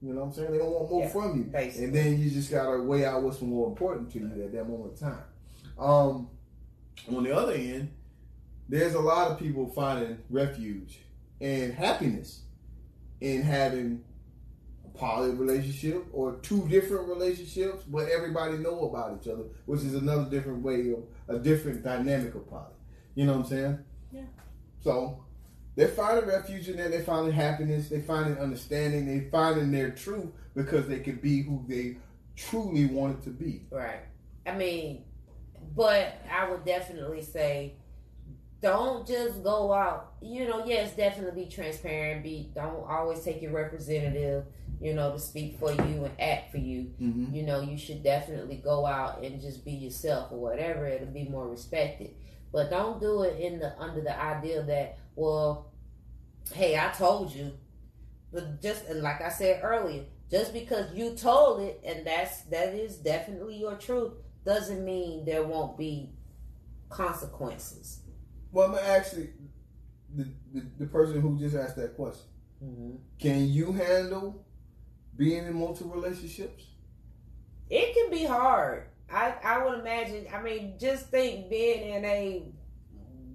You know what I'm saying? They're gonna want more Yeah, from you, basically. and then you just gotta weigh out what's more important to you at that moment in time. Um, on the other end, there's a lot of people finding refuge and happiness in having a poly relationship or two different relationships, but everybody know about each other, which is another different way of a different dynamic of poly. You know what I'm saying? Yeah. So they're finding refuge in that. They're finding happiness. They're finding understanding. They're finding their truth because they can be who they truly wanted to be. Right. I mean, but I would definitely say don't just go out. You know, yes, definitely be transparent. Be don't always take your representative, you know, to speak for you and act for you. Mm-hmm. You know, you should definitely go out and just be yourself or whatever. It'll be more respected. But don't do it in the under the idea that, well, hey, I told you. But just and like I said earlier, just because you told it and that's that is definitely your truth, doesn't mean there won't be consequences. Well, I'm gonna actually the, the, the person who just asked that question. Mm-hmm. Can you handle being in multiple relationships? It can be hard. I I would imagine. I mean, just think being in a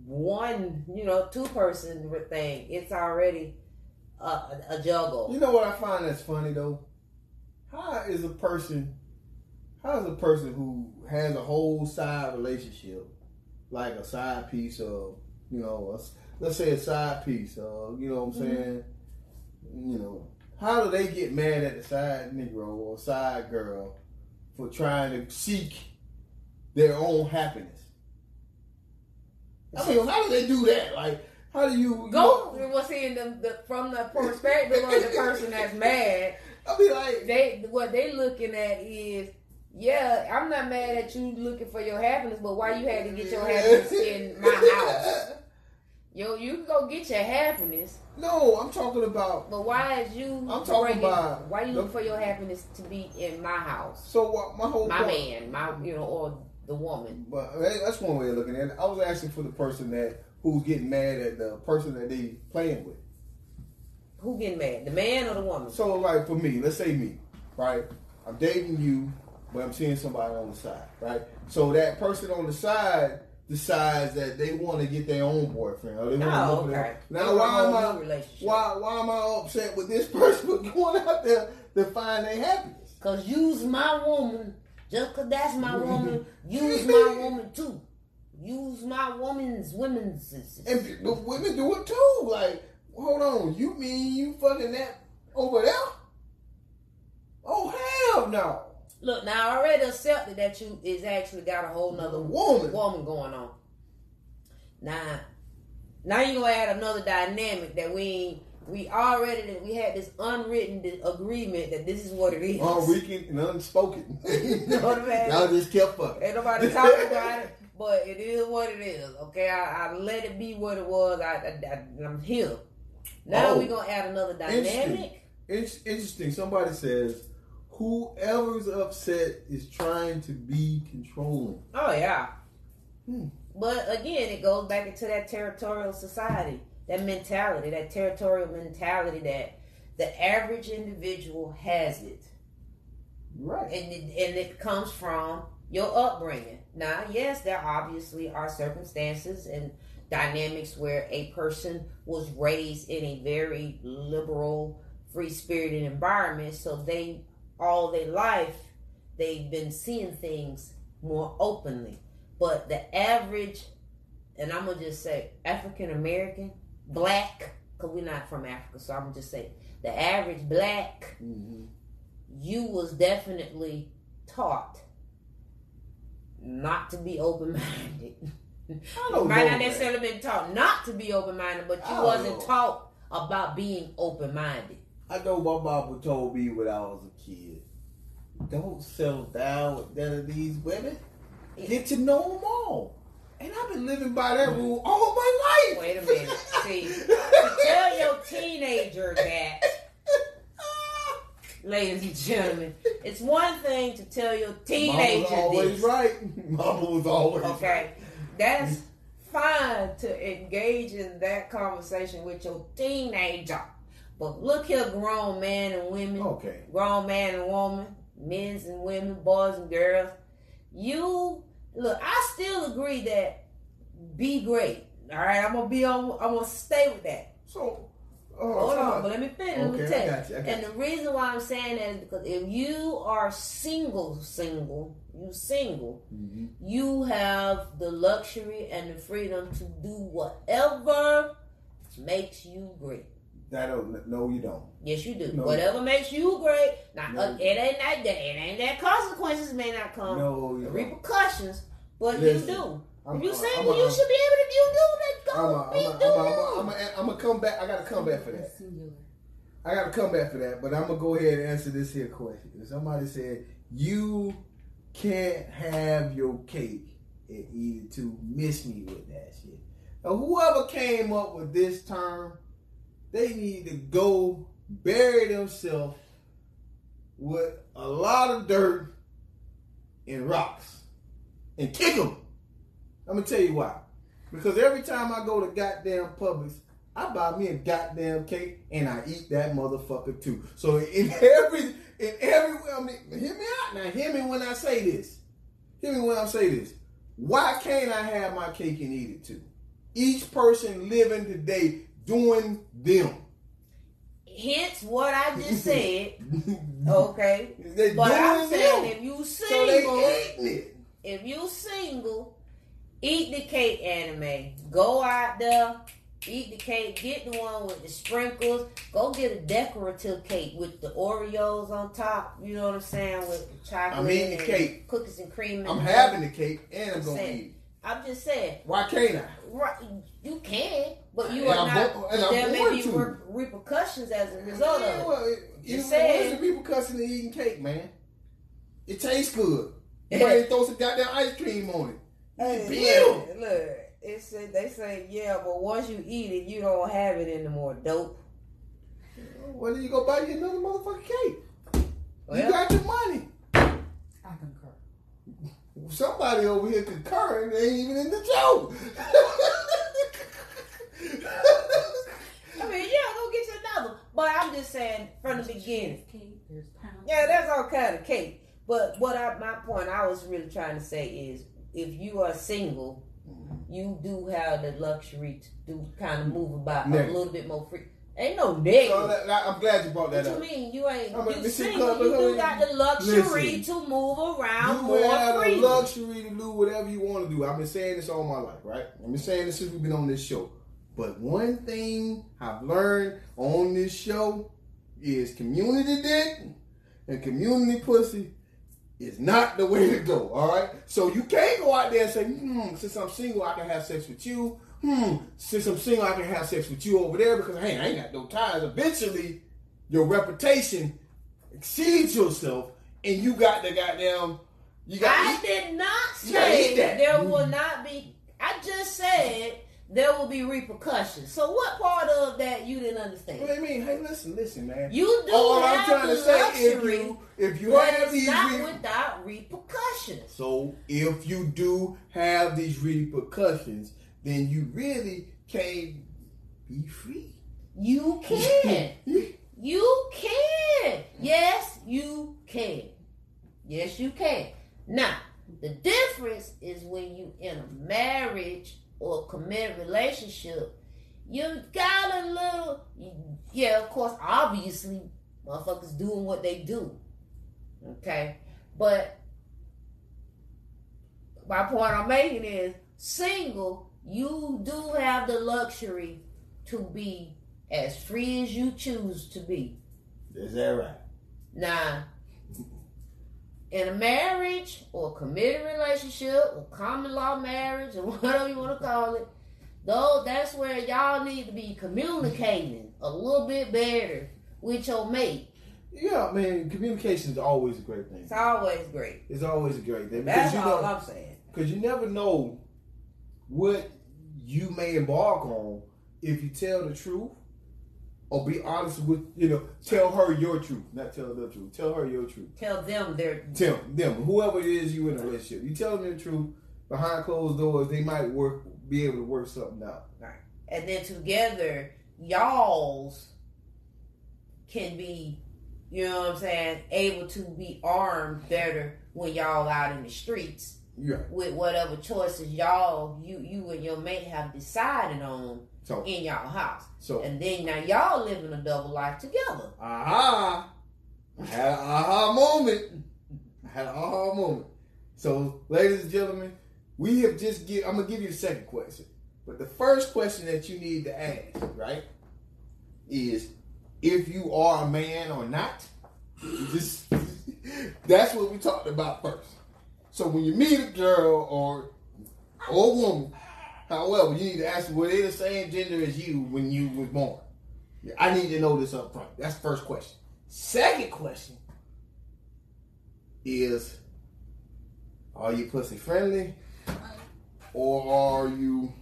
one, you know, two person thing. It's already a, a juggle. You know what I find that's funny though? How is a person, how is a person who has a whole side relationship, like a side piece of, you know, a, let's say a side piece of, you know what I'm Mhm. saying? You know, how do they get mad at the side Negro or side girl for trying to seek their own happiness? I mean, how do they do that? Like, how do you Go well, seeing the, the from the perspective of the person that's mad. I mean, like, They what they looking at is. Yeah, I'm not mad at you looking for your happiness, but why you had to get your mm-hmm. happiness in my house? Yo, you can go get your happiness, No, I'm talking about. but why is you? I'm talking about why you look for your happiness to be in my house, So what? My whole my point, man, my you know, or the woman. But that's one way of looking at it. I was asking for the person that who's getting mad at the person that they playing with. Who getting mad, the man or the woman? So like for me, let's say me, right? I'm dating you, but I'm seeing somebody on the side, right? So that person on the side decides that they want to get their own boyfriend or they want to Oh, look okay. their- Now why am I why why am I upset with this person for going out there to find their happiness? Cause use my woman, just cause that's my woman, use my woman too. Use my woman's women's. And the women do it too. Like, hold on, you mean you fucking that over there? Oh hell no! Look, now I already accepted that you is actually got a whole nother Woman. woman going on. Now, now you gonna add another dynamic that we ain't- we already we had this unwritten agreement that this is what it is. Unwritten and unspoken. You know what I mean? Y'all just kept fucking. Ain't nobody talking about it, but it is what it is. Okay, I, I let it be what it was. I, I, am here. Now Oh. we gonna add another dynamic. It's interesting. Somebody says, whoever's upset is trying to be controlling. Oh yeah. Hmm. But again, it goes back into that territorial society, that mentality, that territorial mentality that the average individual has it, Right. and it, and it comes from your upbringing. Now, yes, there obviously are circumstances and dynamics where a person was raised in a very liberal, free spirited environment, so they all their life they've been seeing things more openly. But the average, and I'm gonna just say African American, black, because we're not from Africa, so I'm gonna just say the average black, Mm-hmm. you was definitely taught not to be open minded. I You might not that. necessarily been taught not to be open minded, but you wasn't know. taught about being open minded. I know my mama told me when I was a kid, don't settle down with none of these women. Get to know them all. And I've been living by that rule all my life. Wait a minute. See, tell your teenager that, ladies and gentlemen, it's one thing to tell your teenager Mama was always this. right. Mama was always Okay, that's fine to engage in that conversation with your teenager. But look here, grown man and women. Okay. grown man and woman, men's and women, boys and girls. You look, I still agree that be great. All right, I'm gonna be on. I'm gonna stay with that. So, uh, Hold on, but let me finish. let me Okay, tell you. got you. I got And the reason why I'm saying that is because if you are single, single, you single, Mhm. you have the luxury and the freedom to do whatever makes you great. That don't. No, you don't. Yes, you do. No. Whatever makes you great. Now, No. uh, it ain't that. It ain't that. Consequences may not come. No, you don't. repercussions, but Listen, you do. I'm- if you I'm- single, I'm- you I'm- should be able to. You do that. I'm Go a, be I'm a, do I'm a, you. I'm a, I'm a come back. I got to come back for that. I got to come back for that. But I'm gonna go ahead and answer this here question. Somebody said you can't have your cake and eat it too, miss me with that shit. Now, whoever came up with this term, they need to go bury themselves with a lot of dirt and rocks and kick them. I'm gonna tell you why. Because every time I go to goddamn Publix, I buy me a goddamn cake and I eat that motherfucker too. So in every in every I mean, hear me out now. Hear me when I say this. Hear me when I say this. Why can't I have my cake and eat it too? Each person living today doing them. Hence what I just said. Okay. They But I'm saying them. if you so single, it. if you single, eat the cake Anna Mae. Go out there, eat the cake, get the one with the sprinkles. Go get a decorative cake with the Oreos on top. You know what I'm saying? With the chocolate I'm eating the cake. cookies and cream. and I'm milk. having the cake and I'm gonna Saying. eat. I'm just saying. Why can't I? Right, you can, but you And are I'm not. go- and I'm there may going be to. re- repercussions as a result of Yeah, it. well, it, You you said- Where's the people cussing and eating cake, man? It tastes good. You might throw some goddamn ice cream on it. Hey, Bill. look, look, it said they say yeah, but once you eat it, you don't have it anymore. Dope. Well, then you go buy you another motherfucking cake. you got your money. I concur. Somebody over here concurring they ain't even in the joke. I mean, yeah, go get you another. But I'm just saying from the beginning. Cake, there's pound. Yeah, that's all kind of cake. But what I, my point I was really trying to say is, if you are single, you do have the luxury to do kind of move about Nigga. a little bit more free. Ain't no nigga. So that- that- I'm glad you brought that What up. you mean? You ain't but you single. You do got the luxury listen. to move around You more have the luxury to do whatever you want to do. I've been saying this all my life, right? I've been saying this since we've been on this show. But one thing I've learned on this show is community dick and community pussy is not the way to go. All right. So you can't go out there and say, hmm, since I'm single, I can have sex with you. Hmm, since I'm single, I can have sex with you over there because hey, I ain't got no ties. Eventually, your reputation exceeds yourself, and you got the goddamn. You got. I did not say that. there will not be. I just said there will be repercussions. So what part of that you didn't What understand? do you mean? Hey, listen, listen, man. You do All have I'm trying the to say, if luxury, you if you but have these not re- without repercussions. so if you do have these repercussions, then you really can't be free. You can. You can. Yes, you can. Yes, you can. Now, the difference is when you in a marriage or committed relationship, you got a little. Yeah, of course, obviously, motherfuckers doing what they do. Okay, but my point I'm making is single. You do have the luxury to be as free as you choose to be. Is that right? Now, in a marriage or committed relationship or common law marriage or whatever you want to call it, though that's where y'all need to be communicating a little bit better with your mate. Yeah, man. Communication is always a great thing. It's always great. It's always a great thing That's you all know I'm saying. because you never know what you may embark on if you tell the truth or be honest with you know tell her your truth, not tell the truth. Tell her your truth. Tell them they're Tell them whoever it is you in a relationship. You tell them the truth behind closed doors. They might work be able to work something out. Right. And then together y'all's can be you know what i'm saying able to be armed better when y'all out in the streets Yeah. with whatever choices y'all you you and your mate have decided on So in y'all house so and then now y'all living a double life together aha. I had an aha moment. I had an aha moment. So, ladies and gentlemen, we have just give. I'm gonna give you the second question, but the first question that you need to ask, right, is if you are a man or not. Just that's what we talked about first. So when you meet a girl or or woman, however, you need to ask were they the same gender as you when you was born. I need to know this up front. That's first question. Second question is are you pussy friendly? Or are you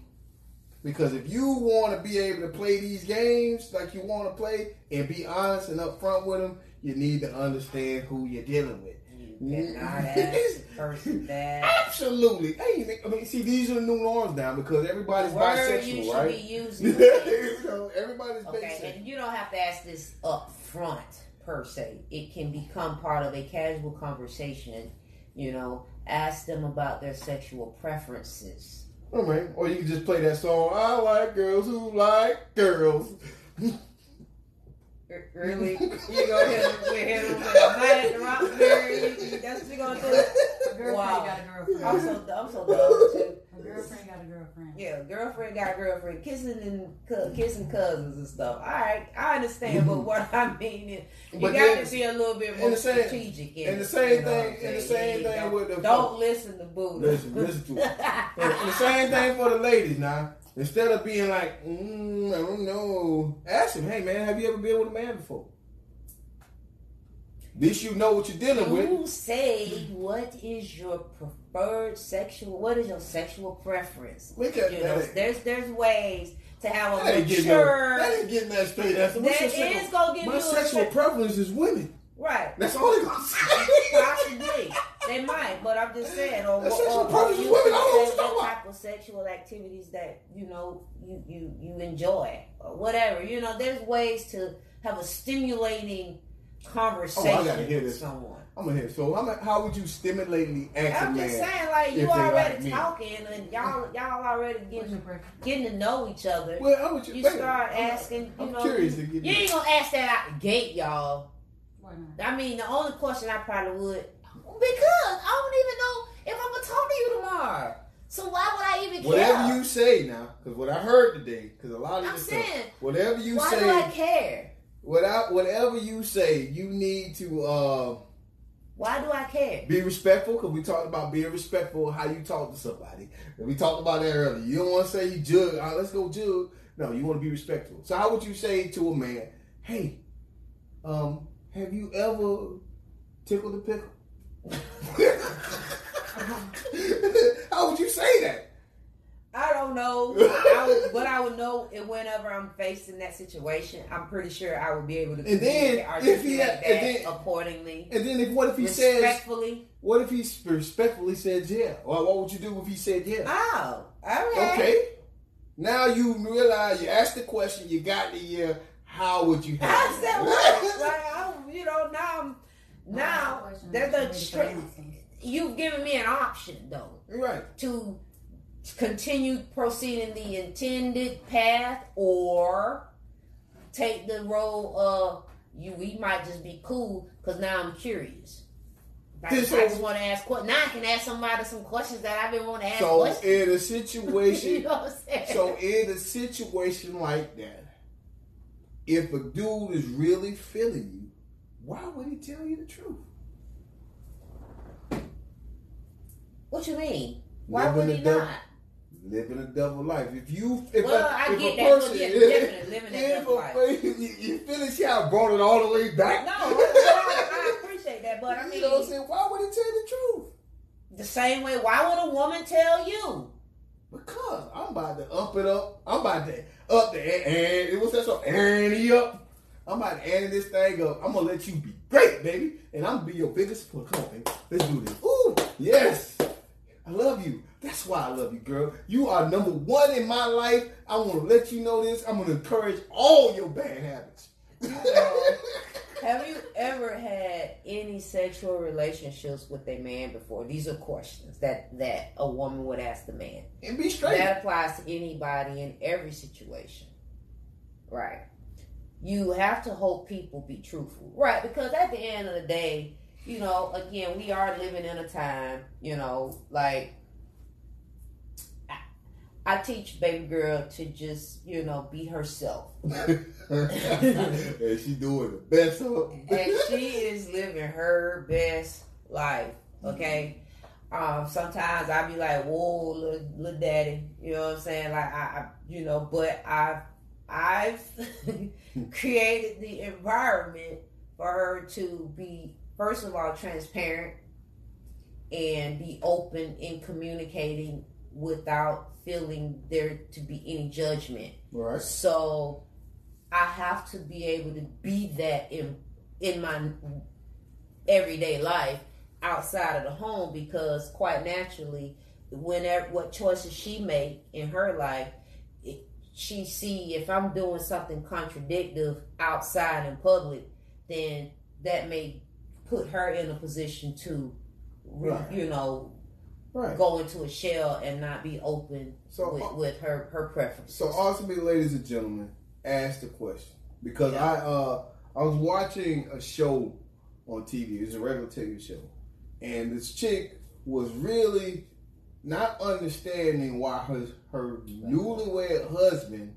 because if you want to be able to play these games like you want to play and be honest and upfront with them, you need to understand who you're dealing with. You cannot ask the person that. Mm-hmm. Absolutely. Hey, I mean, see, these are the new norms now because everybody's word you bisexual, should right? be using. you know, everybody's Okay, bisexual. and you don't have to ask this up front per se. It can become part of a casual conversation. You know, ask them about their sexual preferences. All right. Or you can just play that song, I like girls who like girls. R- Really? You go ahead and hit them with a night at Roxbury? You- you- That's what you gonna do? A girlfriend Wow. got a girlfriend. I'm so I'm so dumb too. A girlfriend got a girlfriend. Yeah, girlfriend got a girlfriend kissing and cou- kissing cousins and stuff. All right, I understand, but mm-hmm. what I mean is you But got then- to be a little bit and more same- strategic. In and the same you know thing- I'm and the same Yeah, thing with the- Don't listen to Buddha. Listen, listen to it. And, and the same thing for the ladies now. Instead of being like, mm, I don't know, ask him, hey man, have you ever been with a man before? At least you know what you're dealing with. You say what is your preferred sexual? What is your sexual preference? Look at You know, that. there's there's ways to have a That ain't getting mature. that, ain't getting that straight answer. What's That is gonna give my you a sexual sex- preference is women. Right. That's all they gonna say. Possibly. They might, but I'm just saying, or, That's or, sexual or, preference you is women. I don't say you're what type of sexual activities that you know you you you enjoy or whatever. You know, there's ways to have a stimulating conversation Oh, I gotta hear with this. someone. I'm gonna hear. So how, mu- how would you stimulatingly ask a I'm man? just saying, like you they like already me. talking and y'all y'all already getting getting to know each other. Well, I would you wait, start I'm- asking. You I'm know, curious to get you ain't gonna ask that out the gate, y'all. Not? I mean, the only question I probably would because I don't even know if I'm gonna talk to you tomorrow. So why would I even Whatever care? Whatever you say now, because what I heard today, because a lot of I'm this stuff, whatever you why say, why do I care? without whatever you say, you need to uh, Why do I care? be respectful. Because we talked about being respectful, how you talk to somebody. And we talked about that earlier. You don't want to say you jug. Uh, let's go jug. No, you want to be respectful. So how would you say to a man, "Hey, um, have you ever tickled a pickle?" how would you say that? I don't know. I would, but I would know it whenever I'm facing that situation. I'm pretty sure I would be able to And then, if he articulate had- that and then- accordingly, And then, if what if he says, respectfully. what if he respectfully says yeah? Or what would you do if he said yeah? Oh, okay. Okay. Now you realize you asked the question, you got the yeah. How would you I handle said it? what? Like, I'm, you know, now I'm now Question, there's what's a your straight. answer? You've given me an option though right. to continue proceeding the intended path or take the role of you. We might just be cool because now I'm curious. I just, I just want to ask questions. Now I can ask somebody some questions that I've been wanting to ask So questions. in a you situation, know what I'm so in a situation like that, if a dude is really feeling you, why would he tell you the truth? what you mean? Why Living would he double- not? Living a double life. If you, if Well, a, I if get a that, person, yeah, living that if double life. You, you feel as how I brought it all the way back. No, I, I appreciate that, but I mean, you know what I'm saying? Why would he tell the truth? the same way. Why would a woman tell you? Because I'm about to up it up. I'm about to up the and it was that song? Ante up. I'm about to ante this thing up. I'm gonna let you be great, baby, and I'm gonna be your biggest support. Come on, baby. Let's do this. Ooh, yes. I love you. That's why I love you, girl. You are number one in my life. I want to let you know this. I'm gonna encourage all your bad habits. Have you ever had any sexual relationships with a man before? These are questions that that a woman would ask the man. and be straight. That applies to anybody in every situation. Right. You have to hope people be truthful. Right, because at the end of the day, you know, again, we are living in a time, you know, like I teach baby girl to just, you know, be herself. and she doing the best of and she is living her best life. Okay. Um, sometimes I be like, "Whoa, little, little daddy," you know what I'm saying? Like I, I you know, but I've I've created the environment for her to be, first of all, transparent and be open in communicating without feeling there to be any judgment. Right. So I have to be able to be that in in my everyday life outside of the home because quite naturally, whenever what choices she make in her life, it, she see if I'm doing something contradictive outside in public, then that may put her in a position to, Right. you know, Right. go into a shell and not be open So, with, uh, with her her preferences. So ultimately, ladies and gentlemen, ask the question because Yeah. I uh I was watching a show on TV. It was a regular TV show, and this chick was really not understanding why her her newlywed husband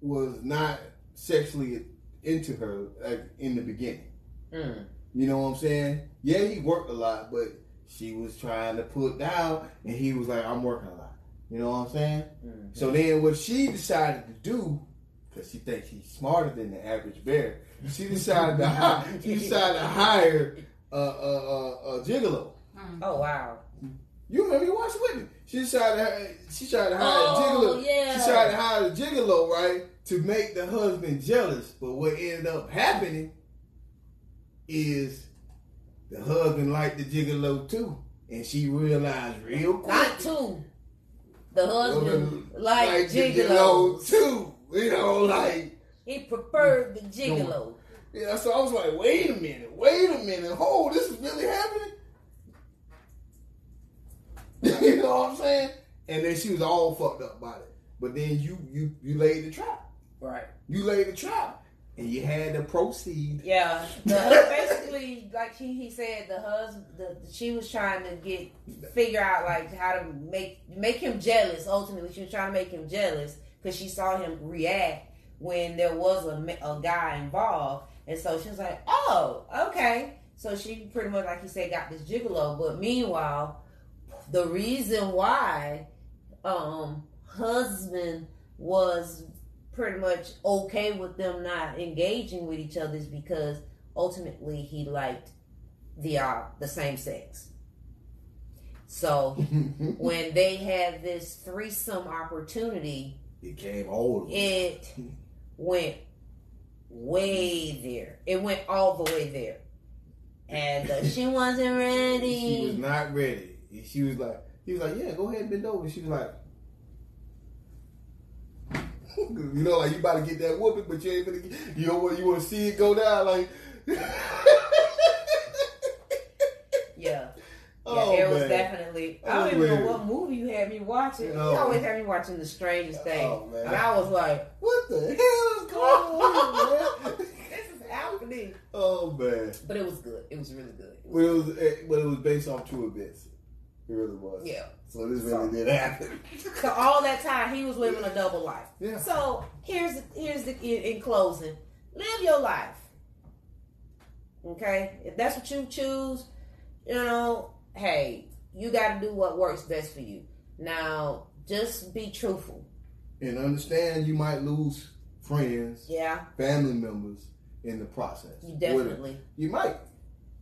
was not sexually into her like in the beginning. Mm. You know what I'm saying? Yeah, he worked a lot, but she was trying to put down, and he was like, "I'm working a lot." You know what I'm saying? Mhm. So then, what she decided to do, because she thinks she's smarter than the average bear, she decided to hire, she decided to hire a, a, a, a gigolo. Mm. Oh wow! You remember you watched it with me? She decided to she tried to hire Oh, a gigolo. yeah. She tried to hire a gigolo, right, to make the husband jealous. But what ended up happening is the husband liked the gigolo too, and she realized real quick. Not two. The husband liked like the gigolo. too. You know, like He preferred the gigolo. yeah. So I was like, wait a minute, wait a minute, hold, this is really happening. you know what I'm saying? And then she was all fucked up about it. But then you you you laid the trap. Right. You laid the trap, and you had to proceed. Yeah. The, basically, like he, he said, the husband, the, she was trying to get figure out like how to make make him jealous. Ultimately, she was trying to make him jealous because she saw him react when there was a, a guy involved, and so she was like, "Oh, okay." So she pretty much, like he said, got this gigolo. But meanwhile, the reason why um husband was pretty much okay with them not engaging with each other is because ultimately he liked the uh, the same sex. So when they had this threesome opportunity, it came old. it. went way there. It went all the way there, and uh, she wasn't ready. She was not ready. She was like, he was like, yeah, go ahead and bend over. She was like, you know, like you about to get that whooping, but you ain't gonna get, you know what, you want to see it go down, like. yeah. Yeah, Oh, it was man. definitely. I don't even know what movie you had me watching. You always had me watching The Strangest Thing, Oh, man. and I was like, What the hell is going on, man? "This is happening." Oh man, But it was good. It was really good. it was, it, but it was based off true events. It really was. Yeah. So this really did happen. So all that time he was living a double life. Yeah. So here's here's the in, in closing, live your life. Okay, if that's what you choose, you know, hey, you got to do what works best for you. Now, just be truthful. And understand you might lose friends, Yeah, family members in the process. you definitely. You might.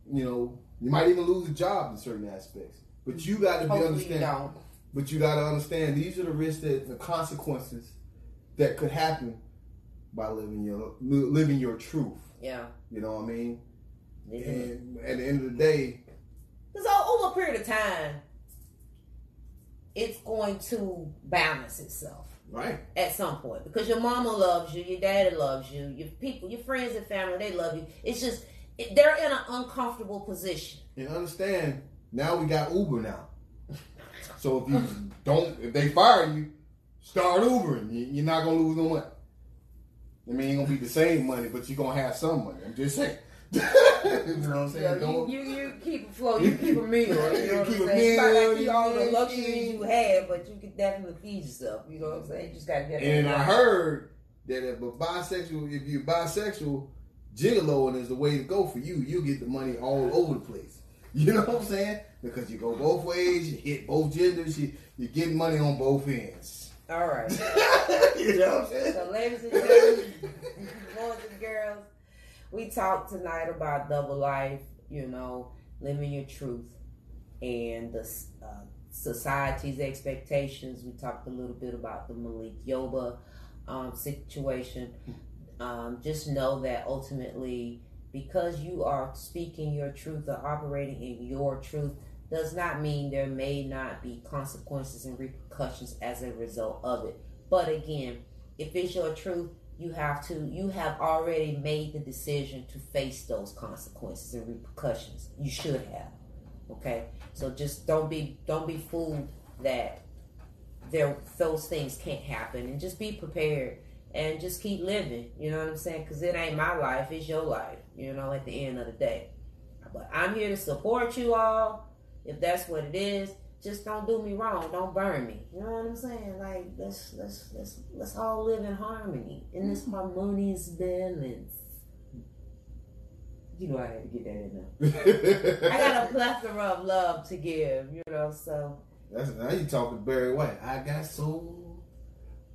You know, you might even lose a job in certain aspects. But you got to be Hopefully understand. don't. But you got to understand these are the risks that the consequences that could happen by living your living your truth. Yeah. You know what I mean? And at the end of the day, because over a period of time, it's going to balance itself. right? at some point because your mama loves you, your daddy loves you, your people, your friends and family they love you. It's just it, they're in an uncomfortable position. And understand now we got Uber now. So if you don't, if they fire you, start Ubering. You, you're not gonna lose no money. I mean, it ain't gonna be the same money, but you're gonna have some money. I'm just saying. you know what I'm saying? Yeah, Don't- you, you you keep afloat, you keep a meal. You know what I'm Keep a saying? You meal, not all the you- luxuries you have, but you can definitely feed yourself. You know what I'm saying? You just gotta get. And I heard that if a bisexual, if you're bisexual, gigoloing is the way to go for you. You get the money all over the place. You know what I'm saying? Because you go both ways, you hit both genders, you you get money on both ends. All right. you know what I'm saying? So, ladies and gentlemen, boys and girls, we talked tonight about double life, you know, living your truth and the uh, society's expectations. We talked a little bit about the Malik Yoba um, situation. Um, just know that ultimately, because you are speaking your truth or operating in your truth does not mean there may not be consequences and repercussions as a result of it. But again, if it's your truth, you have to you have already made the decision to face those consequences and repercussions. You should have. Okay? So just don't be don't be fooled that there those things can't happen and just be prepared and just keep living. You know what I'm saying? Because it ain't my life, it's your life, you know, at the end of the day. But I'm here to support you all. If that's what it is, just don't do me wrong. Don't burn me. You know what I'm saying? Like let's let's let's let's all live in harmony in this mm-hmm. harmonious balance. You know I had to get that in there. I got a plethora of love to give, you know, so That's now you talking Barry White. I got so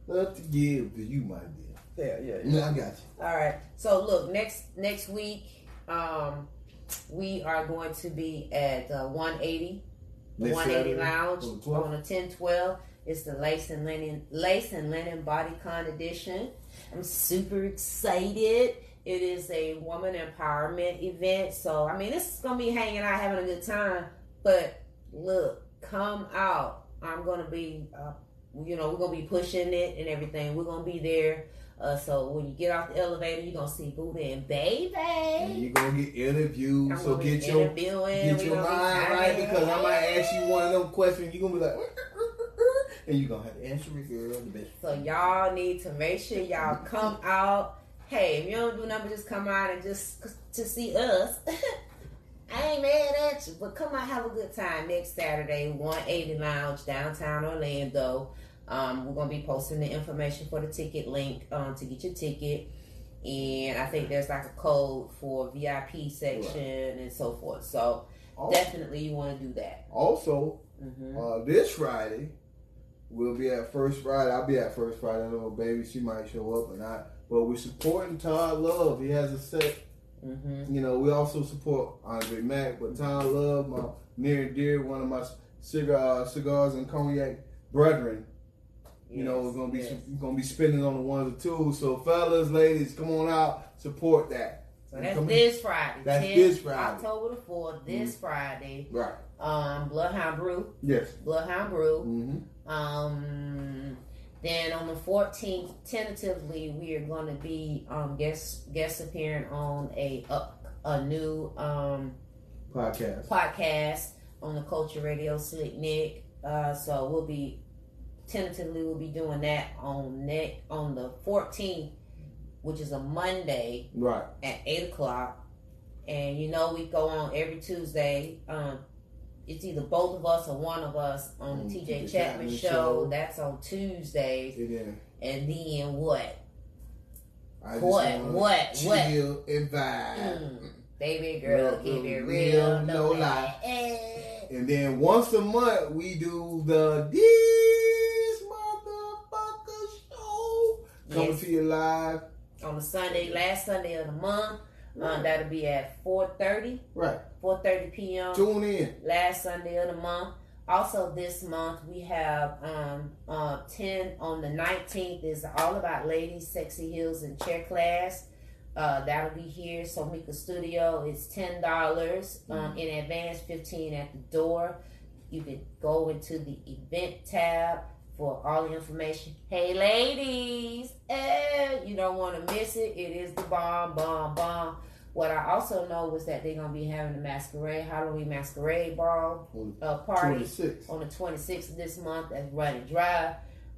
love to give to you, my dear. Yeah, yeah, Yeah, I got you. All right. So look, next next week, um, we are going to be at uh, 180, Next 180 Saturday, Lounge on the 12th? on the 1012. It's the lace and linen lace and linen bodycon edition. I'm super excited. It is a woman empowerment event. So I mean, this is gonna be hanging out, having a good time. But look, come out. I'm gonna be, uh, you know, we're gonna be pushing it and everything. We're gonna be there. Uh, so when you get off the elevator, you're gonna see Buddha and baby. And you're gonna get interviewed, I'm so get your get your mind right because I might ask you one of them questions. You're gonna be like, and you're gonna have to answer it, girl. The best. So y'all need to make sure y'all come out. Hey, if you don't do nothing, just come out and just to see us. I ain't mad at you, but come out have a good time next Saturday, 180 Lounge, downtown Orlando. Um, we're gonna be posting the information for the ticket link um, to get your ticket, and I think there's like a code for VIP section and so forth. So Also, definitely you want to do that. also hmm uh, this Friday, we'll be at First Friday. I'll be at First Friday. Little baby, she might show up or not. But we're supporting Todd Love. He has a set hmm You know, we also support Andre Mack, but Todd Love, my near and dear, one of my cigar cigars and cognac brethren. You know, we're gonna be Yes. gonna be spending on the ones or twos. So, fellas, ladies, come on out, support that. So that's Come in. this Friday. That's 10th, this Friday. October the 4th, this Friday. Right. Um, Bloodhound Brew. Yes. Bloodhound Brew. Mm-hmm. Um, then on the 14th, tentatively, we are going to be um, guest guest appearing on a up a new um, Podcast. podcast on the Culture Radio Slick Nick. Uh, so we'll be tentatively we'll be doing that on next on the 14th, which is a Monday Right. at eight o'clock. And you know we go on every Tuesday. Um, it's either both of us or one of us on the TJ TJ Chapman show. show. That's on Tuesdays. And then And then what? I just What? What? chill What? and vibe. Mm, baby girl, Real, keep it real, real, no no lie. lie. And then once a month we do the This Motherfucker Show. Coming Yes. to you live. On the Sunday, last Sunday of the month. Um, that'll be at 4.30, Right. 4.30 p.m. Tune in. last Sunday of the month. Also, this month we have um, uh, 10 on the 19th is all about ladies, sexy heels, and chair class. Uh, that'll be here, Somika Studio. It's ten dollars um, in advance, fifteen at the door. You can go into the event tab for all the information. Hey, ladies, eh, you don't want to miss it. It is the bomb, bomb, bomb. What I also know was that they're gonna be having a masquerade, Halloween masquerade ball uh, party 26. on the 26th of this month. That's running dry.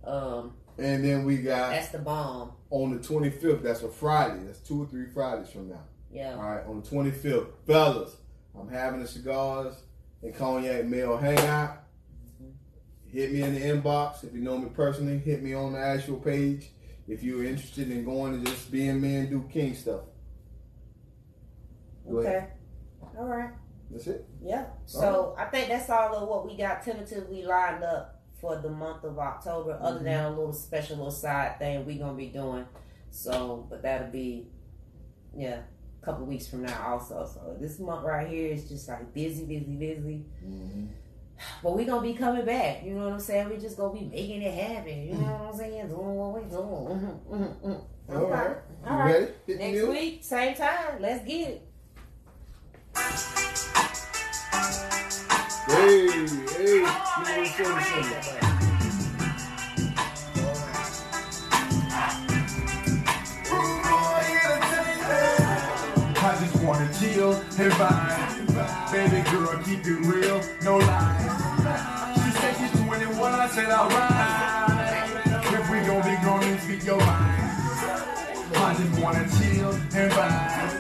Um, And then we got that's the bomb. on the 25th, that's a Friday. That's two or three Fridays from now. Yeah. All right, on the 25th. Fellas, I'm having the cigars and cognac male hangout. Hit me in the inbox. If you know me personally, hit me on the actual page. If you're interested in going and just being me and do king stuff. Go Okay. ahead. All right. That's it. Yeah. So I think that's all of what we got tentatively lined up for the month of October, other Mm-hmm. than a little special little side thing we're gonna be doing. So, but that'll be, yeah, a couple weeks from now also. So this month right here is just like busy, busy, busy. Mm-hmm. But we gonna be coming back. You know what I'm saying? We just gonna be making it happen. You know what I'm saying? Doing what we doing. okay. All right. All right. Next you? week, same time. Let's get it. Hey, hey, you? I just wanna chill and vibe. Baby girl, keep it real, no lies. She said she's 21, I said alright. If we gon' be grown and speak your mind. I just wanna chill and vibe.